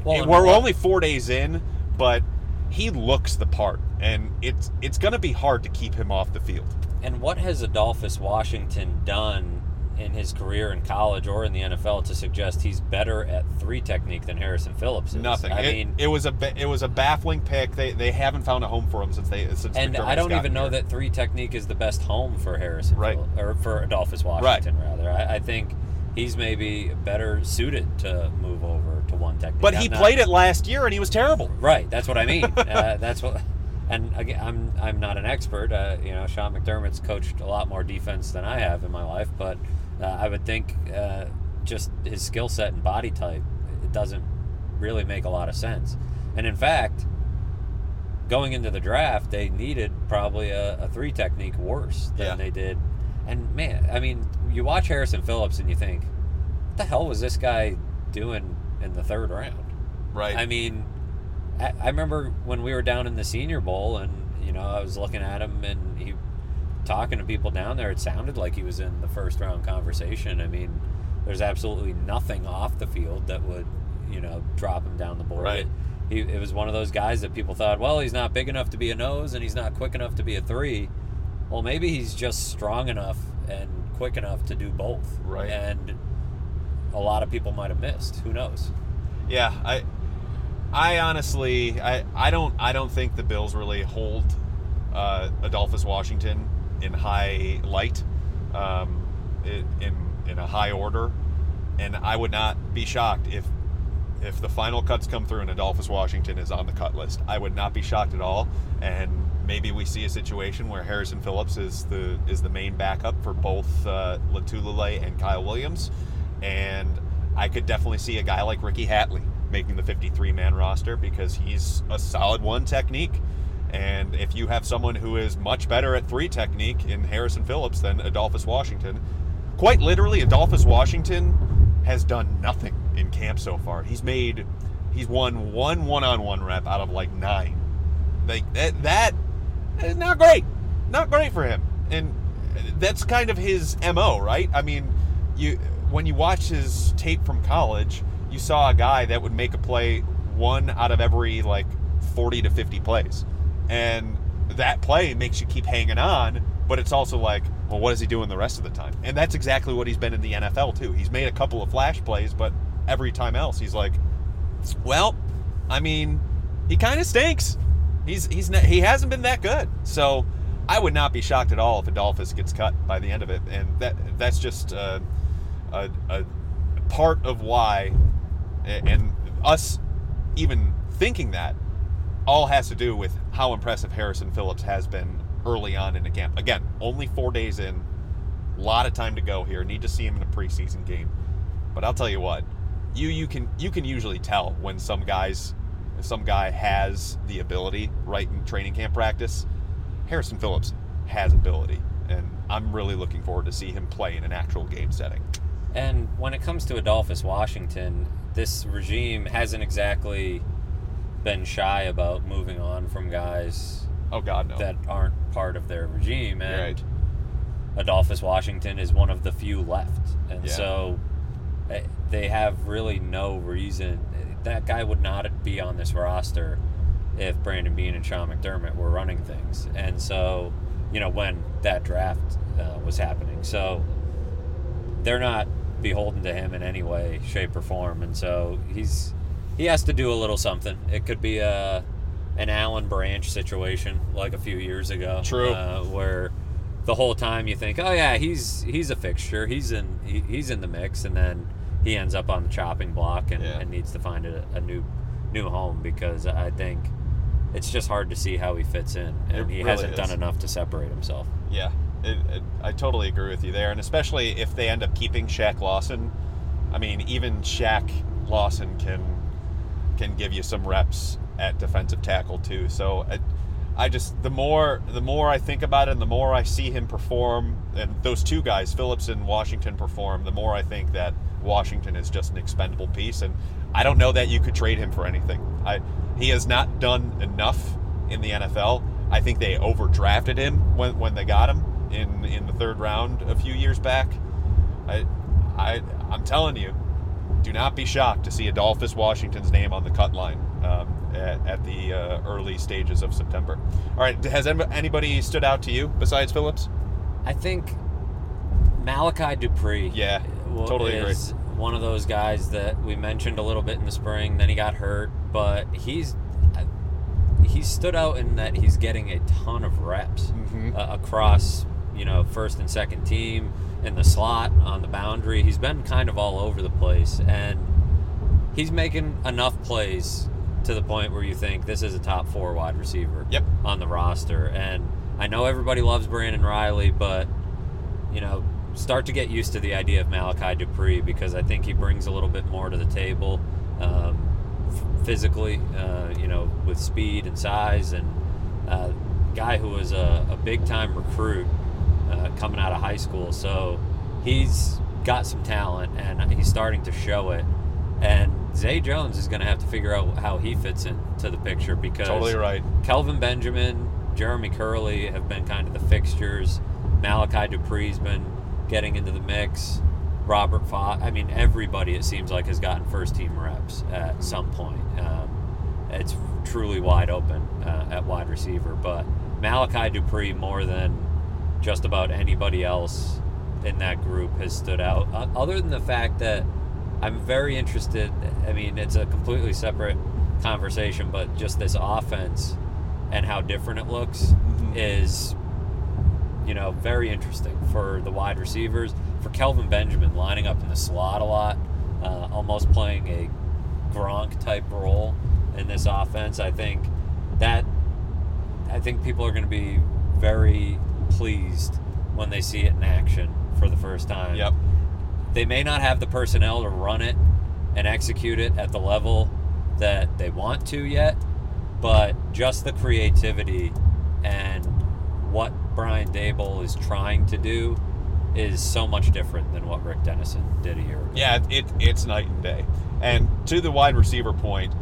well, we're only four days in, but he looks the part, and it's it's going to be hard to keep him off the field. And what has Adolphus Washington done in his career in college or in the NFL to suggest he's better at three technique than Harrison Phillips is? Nothing. I it, mean, it was a it was a baffling pick. They they haven't found a home for him since they since. And I don't even know that three technique is the best home for Harrison, right? Phillips, or for Adolphus Washington, right. rather. I, I think he's maybe better suited to move over to one technique. But I'm he not, played it last year and he was terrible. Right. That's what I mean. uh, that's what. And again, I'm I'm not an expert. Uh, you know, Sean McDermott's coached a lot more defense than I have in my life, but uh, I would think uh, just his skill set and body type it doesn't really make a lot of sense. And in fact, going into the draft, they needed probably a, a three technique worse than yeah. they did and man, I mean, you watch Harrison Phillips and you think, what the hell was this guy doing in the third round? Right. I mean, I, I remember when we were down in the Senior Bowl and, you know, I was looking at him and he talking to people down there. It sounded like he was in the first round conversation. I mean, there's absolutely nothing off the field that would, you know, drop him down the board. Right. He, it was one of those guys that people thought, well, he's not big enough to be a nose and he's not quick enough to be a three well, maybe he's just strong enough and quick enough to do both. Right. And a lot of people might have missed. Who knows? Yeah, I I honestly I, I don't I don't think the Bills really hold uh, Adolphus Washington in high light, um, in in a high order, and I would not be shocked if if the final cuts come through and Adolphus Washington is on the cut list. I would not be shocked at all, and maybe we see a situation where Harrison Phillips is the is the main backup for both uh, and Kyle Williams, and I could definitely see a guy like Ricky Hatley making the 53 man roster because he's a solid one technique. And if you have someone who is much better at three technique in Harrison Phillips than Adolphus Washington, quite literally, Adolphus Washington has done nothing in camp so far. He's made, he's won one one on one rep out of like nine. Like that, that not great. Not great for him. And that's kind of his MO, right? I mean, you when you watch his tape from college, you saw a guy that would make a play one out of every like 40 to 50 plays. And that play makes you keep hanging on, but it's also like, well, what is he doing the rest of the time? And that's exactly what he's been in the NFL too. He's made a couple of flash plays, but every time else he's like, well, I mean, he kind of stinks. He's he's he hasn't been that good. So I would not be shocked at all if Adolphus gets cut by the end of it, and that that's just uh, a, a part of why, and us even thinking that all has to do with how impressive Harrison Phillips has been early on in the camp. Again, only four days in, a lot of time to go here. Need to see him in a preseason game, but I'll tell you what, you you can you can usually tell when some guys if some guy has the ability right in training camp practice, Harrison Phillips has ability. And I'm really looking forward to see him play in an actual game setting. And when it comes to Adolphus Washington, this regime hasn't exactly been shy about moving on from guys oh god no that aren't part of their regime and right. Adolphus Washington is one of the few left and yeah. so eh, they have really no reason that guy would not be on this roster if Brandon Beane and Sean McDermott were running things. And so, you know, when that draft uh, was happening. So they're not beholden to him in any way, shape, or form, and so he's he has to do a little something. It could be a an Alan Branch situation like a few years ago, True. uh, where the whole time you think, oh yeah, he's he's a fixture, he's in he, he's in the mix, and then he ends up on the chopping block and, Yeah. and needs to find a, a new new home because I think it's just hard to see how he fits in, and It he really hasn't is. done enough to separate himself. Yeah, it, it, I totally agree with you there, and especially if they end up keeping Shaq Lawson. I mean, even Shaq Lawson can can give you some reps at defensive tackle too. So I, just the more the more I think about it, and the more I see him perform, and those two guys, Phillips and Washington, perform, the more I think that Washington is just an expendable piece, and I don't know that you could trade him for anything. I he has not done enough in the NFL. I think they overdrafted him when, when they got him in in the third round a few years back. I I I'm telling you, do not be shocked to see Adolphus Washington's name on the cut line um, at, at the uh, early stages of September. All right, has anybody stood out to you besides Phillips? I think Malachi Dupre. Yeah, wa- totally agree. is one of those guys that we mentioned a little bit in the spring. Then he got hurt, but he's he stood out in that he's getting a ton of reps Mhm. uh, across you know first and second team in the slot on the boundary. He's been kind of all over the place, and he's making enough plays to the point where you think this is a top four wide receiver Yep. on the roster. And I know everybody loves Brandon Reilly, but you know, start to get used to the idea of Malachi Dupre because I think he brings a little bit more to the table um, f- physically, uh, you know, with speed and size, and uh, guy who was a, a big time recruit uh, coming out of high school. So he's got some talent and he's starting to show it. And Zay Jones is going to have to figure out how he fits into the picture because Totally right. Kelvin Benjamin, Jeremy Kerley have been kind of the fixtures. Malachi Dupre's been getting into the mix. Robert Fox. I mean, everybody it seems like has gotten first team reps at some point. Um, it's truly wide open uh, at wide receiver, but Malachi Dupre more than just about anybody else in that group has stood out. Uh, other than the fact that I'm very interested. I mean, it's a completely separate conversation, but just this offense and how different it looks Mhm. is, you know, very interesting for the wide receivers. For Kelvin Benjamin lining up in the slot a lot, uh, almost playing a Gronk type role in this offense. I think that I think people are going to be very pleased when they see it in action for the first time Yep. they may not have the personnel to run it and execute it at the level that they want to yet, but just the creativity and what Brian Daboll is trying to do is so much different than what Rick Dennison did a year ago. Yeah, it, it's night and day. And to the wide receiver point,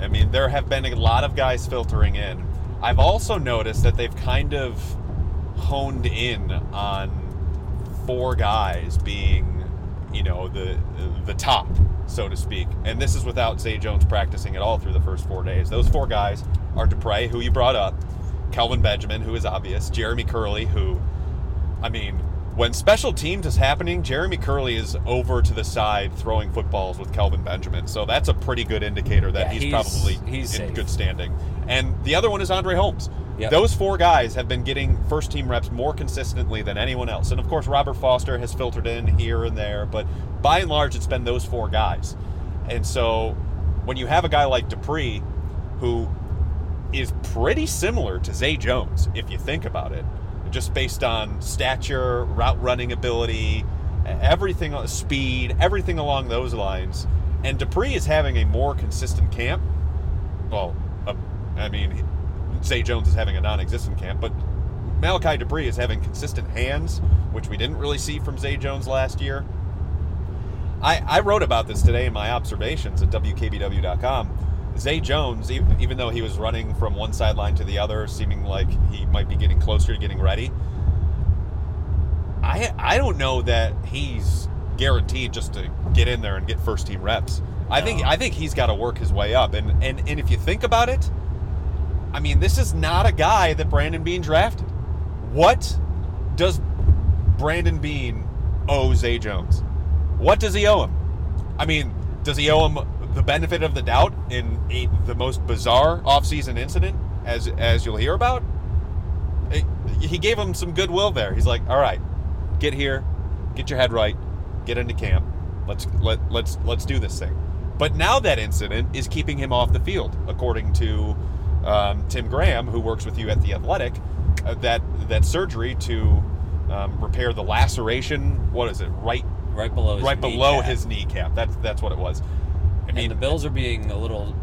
I mean, there have been a lot of guys filtering in. I've also noticed that they've kind of honed in on four guys being, you know, the the top, so to speak. And this is without Zay Jones practicing at all through the first four days. Those four guys are Dupre, who you brought up, Kelvin Benjamin, who is obvious, Jeremy Kerley, who I mean, when special teams is happening, Jeremy Kerley is over to the side throwing footballs with Kelvin Benjamin. So that's a pretty good indicator that Yeah, he's, he's- probably he's in safe. good standing. And the other one is Andre Holmes. Yep. Those four guys have been getting first team reps more consistently than anyone else. And of course, Robert Foster has filtered in here and there, but by and large, it's been those four guys. And so when you have a guy like Dupre, who is pretty similar to Zay Jones, if you think about it, just based on stature, route running ability, everything, speed, everything along those lines. And Dupre is having a more consistent camp. Well, uh, I mean, Zay Jones is having a non existent camp, but Malachi Dupre is having consistent hands, which we didn't really see from Zay Jones last year. I, I wrote about this today in my observations at WKBW.com. Zay Jones, even though he was running from one sideline to the other, seeming like he might be getting closer to getting ready, I I don't know that he's guaranteed just to get in there and get first team reps. I think I think he's got to work his way up. And, and and if you think about it, I mean, this is not a guy that Brandon Beane drafted. What does Brandon Beane owe Zay Jones? What does he owe him? I mean, does he owe him the benefit of the doubt in a, the most bizarre offseason incident, as as you'll hear about? Eh, He gave him some goodwill there. He's like, "All right, get here, get your head right, get into camp. Let's let let's let's do this thing." But now that incident is keeping him off the field, according to um, Tim Graham, who works with you at the Athletic. Uh, that that surgery to um, repair the laceration. What is it? Right right below his right below kneecap. his kneecap. That's that's what it was. I mean, and the Bills are being a little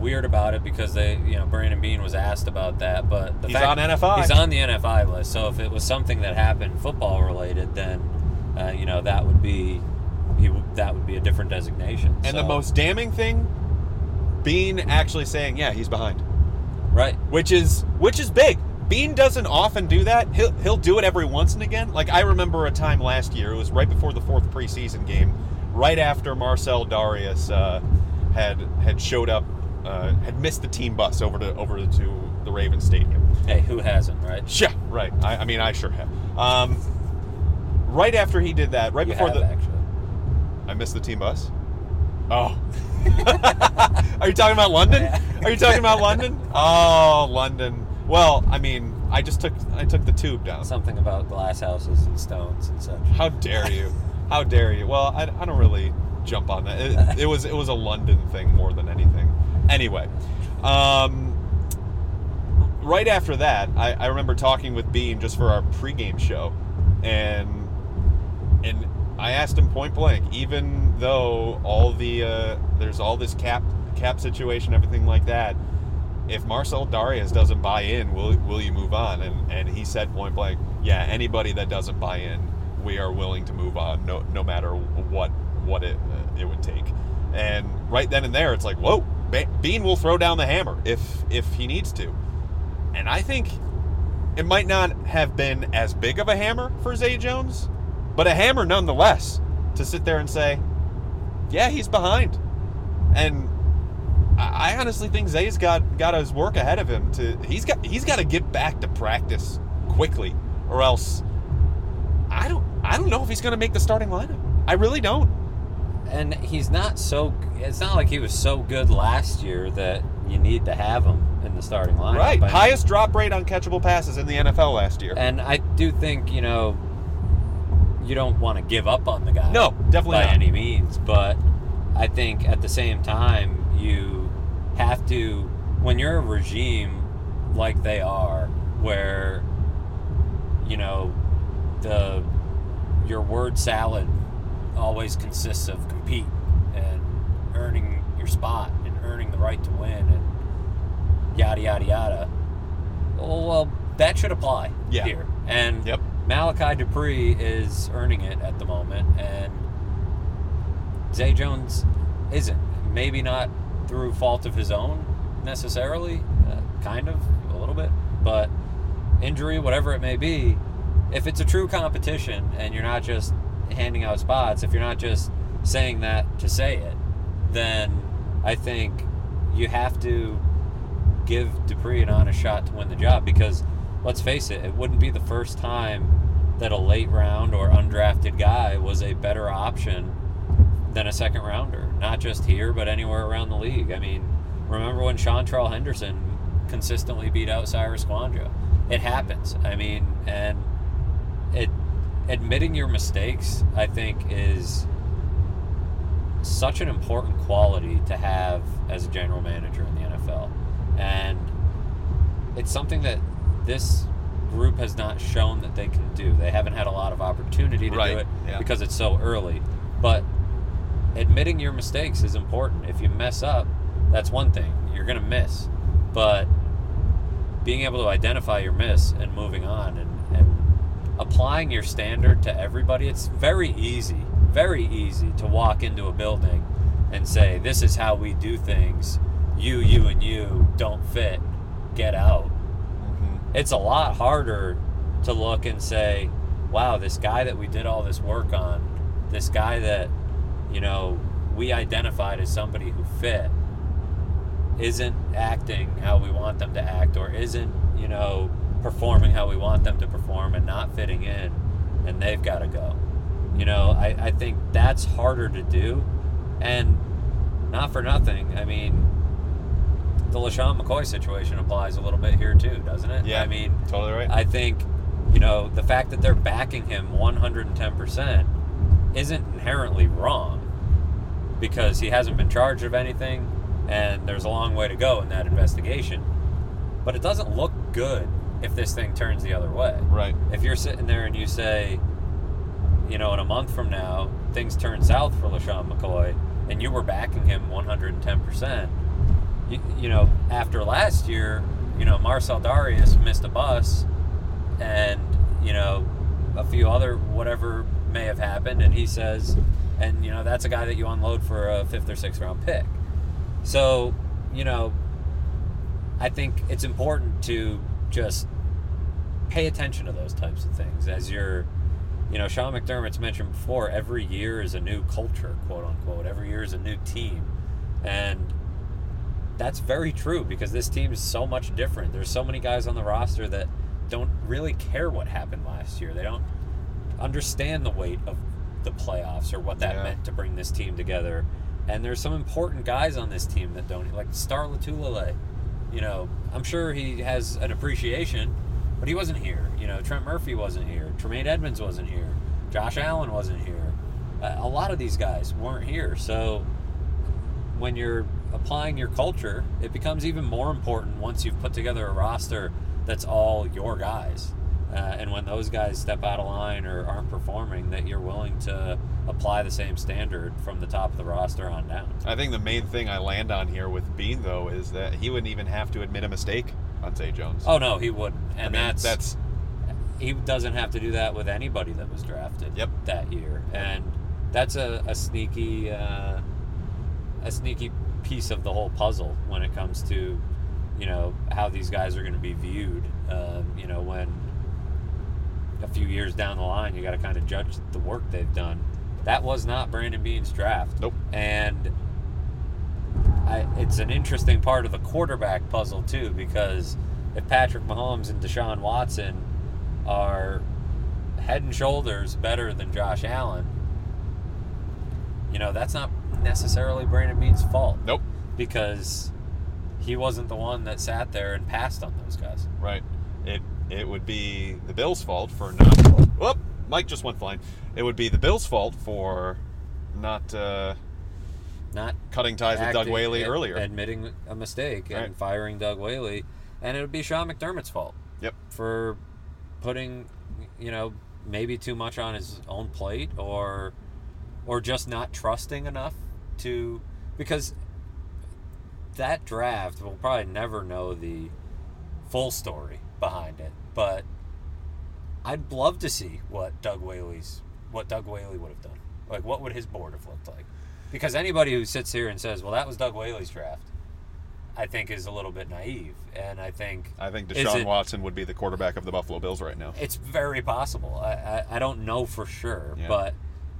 weird about it because they, you know, Brandon Beane was asked about that, but the He's fact, on NFI. He's on the NFI list. So if it was something that happened football related, then uh, you know that would be he that would be a different designation. and the most damning thing, Beane actually saying, "Yeah, he's behind," right, which is which is big. Beane doesn't often do that. He'll he'll do it every once and again. Like I remember a time last year. It was right before the fourth preseason game, right after Marcell Dareus uh, had had showed up, uh, had missed the team bus over to over to the Ravens Stadium. hey, who hasn't, right? Yeah, right. I, I mean, I sure have. Um, right after he did that, right You before have, the actually. I missed the team bus. Oh. Are you talking about London? Are you talking about London? Oh, London. Well, I mean, I just took I took the tube down. Something about glass houses and stones and such. How dare you? How dare you? Well, I, I don't really jump on that. It, it was it was a London thing more than anything. Anyway, um, right after that, I, I remember talking with Beane just for our pregame show, and and I asked him point blank, even though all the uh, there's all this cap cap situation, everything like that. If Marcell Dareus doesn't buy in, will will you move on? And and he said point blank, yeah, anybody that doesn't buy in, we are willing to move on, no no matter what what it uh, it would take. And right then and there, it's like, whoa, Beane will throw down the hammer if if he needs to. And I think it might not have been as big of a hammer for Zay Jones, but a hammer nonetheless to sit there and say, yeah, he's behind. And I honestly think Zay's got got his work ahead of him. To he's got he's got to get back to practice quickly, or else I don't I don't know if he's going to make the starting lineup. I really don't. And he's not so. It's not like he was so good last year that you need to have him in the starting lineup. Right, highest drop rate on catchable passes in the NFL last year. And I do think you know you don't want to give up on the guy. No, definitely by not. any means. But I think at the same time you have to when you're a regime like they are, where you know the your word salad always consists of compete and earning your spot and earning the right to win and yada yada yada. Well, well that should apply Yeah. here. And Yep. Malachi Dupre is earning it at the moment, and Zay Jones isn't. Maybe not through fault of his own necessarily, uh, kind of, a little bit, but injury, whatever it may be, if it's a true competition and you're not just handing out spots, if you're not just saying that to say it, then I think you have to give Dupre an honest shot to win the job because let's face it, it wouldn't be the first time that a late round or undrafted guy was a better option than a second rounder. Not just here, but anywhere around the league. I mean, remember when Seantrel Henderson consistently beat out Cyrus Kouandjio? It happens. I mean, and it admitting your mistakes, I think, is such an important quality to have as a general manager in the NFL. And it's something that this group has not shown that they can do. They haven't had a lot of opportunity to Right, do it yeah. because it's so early. But admitting your mistakes is important. If you mess up, that's one thing. You're going to miss. But being able to identify your miss and moving on and, and applying your standard to everybody, it's very easy, very easy to walk into a building and say, This is how we do things. You, you, and you don't fit. Get out. It's a lot harder to look and say, wow, this guy that we did all this work on, this guy that, you know, we identified as somebody who fit, isn't acting how we want them to act or isn't, you know, performing how we want them to perform and not fitting in. and they've got to go. You know, I, I think that's harder to do. And not for nothing. I mean, the LeSean McCoy situation applies a little bit here too, doesn't it? Yeah, I mean, totally right. I think, you know, the fact that they're backing him 110% isn't inherently wrong because he hasn't been charged of anything and there's a long way to go in that investigation. But it doesn't look good if this thing turns the other way. right. If you're sitting there and you say, you know, in a month from now, things turn south for LeSean McCoy and you were backing him 110%, you, you know, after last year, you know, Marcell Dareus missed a bus and, you know, a few other whatever may have happened. And he says, and, you know, that's a guy that you unload for a fifth or sixth round pick. So, you know, I think it's important to just pay attention to those types of things as you're you know sean mcdermott's mentioned before every year is a new culture quote unquote every year is a new team and that's very true because this team is so much different there's so many guys on the roster that don't really care what happened last year they don't understand the weight of the playoffs or what that Yeah. meant to bring this team together and there's some important guys on this team that don't like star Lotulelei you know i'm sure he has an appreciation but he wasn't here. You know, Trent Murphy wasn't here. Tremaine Edmunds wasn't here. Josh Allen wasn't here. Uh, a lot of these guys weren't here. So when you're applying your culture, it becomes even more important once you've put together a roster that's all your guys. Uh, and when those guys step out of line or aren't performing, that you're willing to apply the same standard from the top of the roster on down. I think the main thing I land on here with Beane though is that he wouldn't even have to admit a mistake on Zay Jones. Oh no, he wouldn't, I and mean, that's that's he doesn't have to do that with anybody that was drafted Yep. that year, and that's a, a sneaky uh, a sneaky piece of the whole puzzle when it comes to you know how these guys are going to be viewed. Um, you know when a few years down the line, you got to kind of judge the work they've done. That was not Brandon Beane's draft. Nope. And I, it's an interesting part of the quarterback puzzle too, because if Patrick Mahomes and Deshaun Watson are head and shoulders better than Josh Allen, you know that's not necessarily Brandon Beane's fault nope. because he wasn't the one that sat there and passed on those guys. Right. It it would be the Bills' fault for not. Whoop! Mike just went flying. It would be the Bills' fault for not uh, Not cutting ties with Doug Whaley ad- earlier. admitting a mistake Right. and firing Doug Whaley, and it would be Sean McDermott's fault. Yep. For putting, you know, maybe too much on his own plate, or or just not trusting enough to because that draft we'll probably never know the full story behind it, but I'd love to see what Doug Whaley's what Doug Whaley would have done. Like what would his board have looked like? Because anybody who sits here and says, "Well, that was Doug Whaley's draft," I think is a little bit naive, and I think I think Deshaun it- Watson would be the quarterback of the Buffalo Bills right now. it's very possible. I, I, I don't know for sure, Yeah. but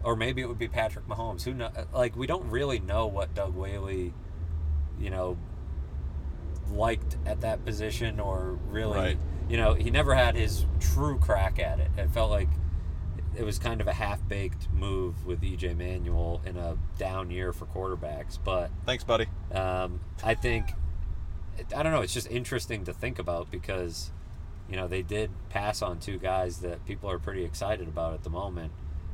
or maybe it would be Patrick Mahomes. Who know? Like we don't really know what Doug Whaley, you know, liked at that position or really, Right. you know, he never had his true crack at it. It felt like it was kind of a half-baked move with EJ Manuel in a down year for quarterbacks, but Thanks, buddy. um, I think I don't know. It's just interesting to think about because you know they did pass on two guys that people are pretty excited about at the moment,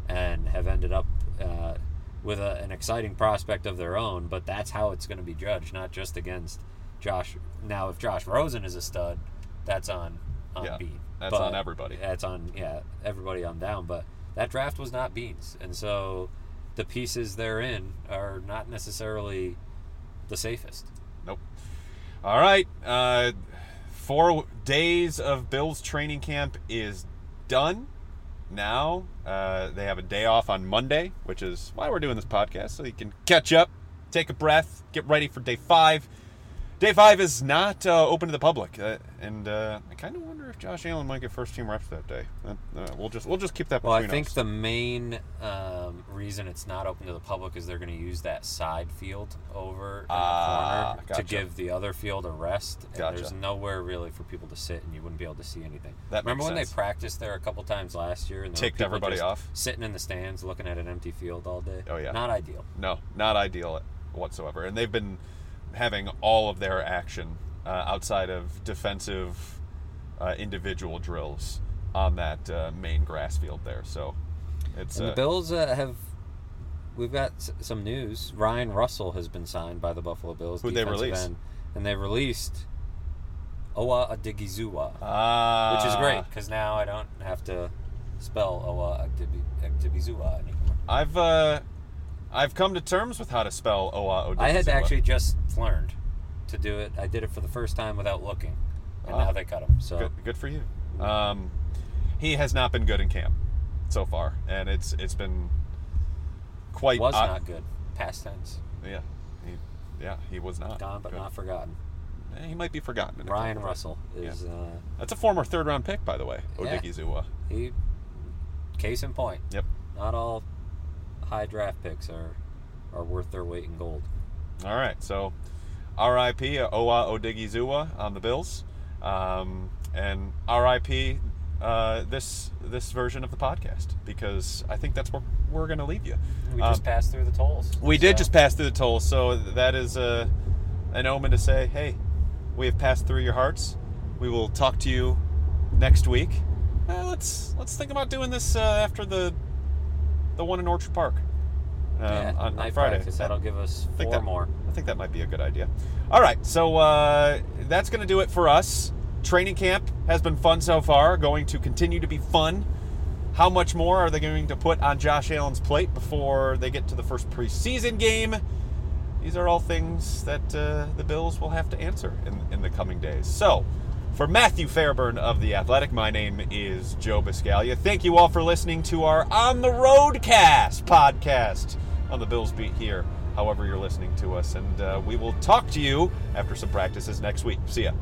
and have ended up uh, with a, an exciting prospect of their own. But that's how it's going to be judged, not just against Josh. Now, if Josh Rosen is a stud, that's on on Yeah, Beane. that's But on everybody. That's on yeah everybody on down. But that draft was not Beane's, and so the pieces therein are not necessarily the safest. Nope. All right. Uh, four days of Bills training camp is done. Now uh, they have a day off on Monday, which is why we're doing this podcast, so you can catch up, take a breath, get ready for day five. Day five is not uh, open to the public, uh, and uh, I kind of wonder if Josh Allen might get first team reps that day. Uh, we'll just we'll just keep that. Well, I think us. the main um, reason it's not open to the public is they're going to use that side field over in Ah, the corner gotcha. to give the other field a rest. And Gotcha. there's nowhere really for people to sit, and you wouldn't be able to see anything. That Remember when sense. they practiced there a couple times last year and Ticked everybody just off? sitting in the stands looking at an empty field all day? Oh, yeah. not ideal. no, not ideal whatsoever. And they've been having all of their action uh, outside of defensive uh, individual drills on that uh, main grass field there. So it's And uh, the Bills uh, have. We've got s- some news. Ryan Russell has been signed by the Buffalo Bills. Who'd they defensive release? End, and they released Owa Odighizuwa. ah, which is great because now I don't have to spell Owa Odighizuwa anymore. I've uh, I've come to terms with how to spell Owa. I had actually just learned to do it. I did it for the first time without looking, and Ah. now they cut him. So Good, good for you. Um, he has not been good in camp so far, and it's it's been quite was odd- not good. Past tense, Yeah, he, yeah, he was not gone but good. not forgotten. Eh, He might be forgotten. In a Ryan couple of- Russell is uh, That's a former third round pick, by the way. Yeah. Odighizuwa. he. Case in point, Yep. not all high draft picks are are worth their weight in gold. All right, so R.I.P. Owa Odighizuwa on the Bills, um, and R.I.P. Uh, this this version of the podcast because I think that's where we're going to leave you. We Um, just passed through the tolls. We did just pass through the toll, so that is uh, an omen to say, hey, we have passed through your hearts. We will talk to you next week. Uh, let's let's think about doing this uh, after the the one in Orchard Park um, yeah, on, on Friday. practice. That'll give us four that- more. I think that might be a good idea. All right, so uh, that's going to do it for us. Training camp has been fun so far, going to continue to be fun. How much more are they going to put on Josh Allen's plate before they get to the first preseason game? These are all things that uh, the Bills will have to answer in, in the coming days. So, for Matthew Fairburn of The Athletic, my name is Joe Buscaglia. Thank you all for listening to our On the Roadcast podcast on the Bills Beat here, however you're listening to us. And uh, we will talk to you after some practices next week. See ya.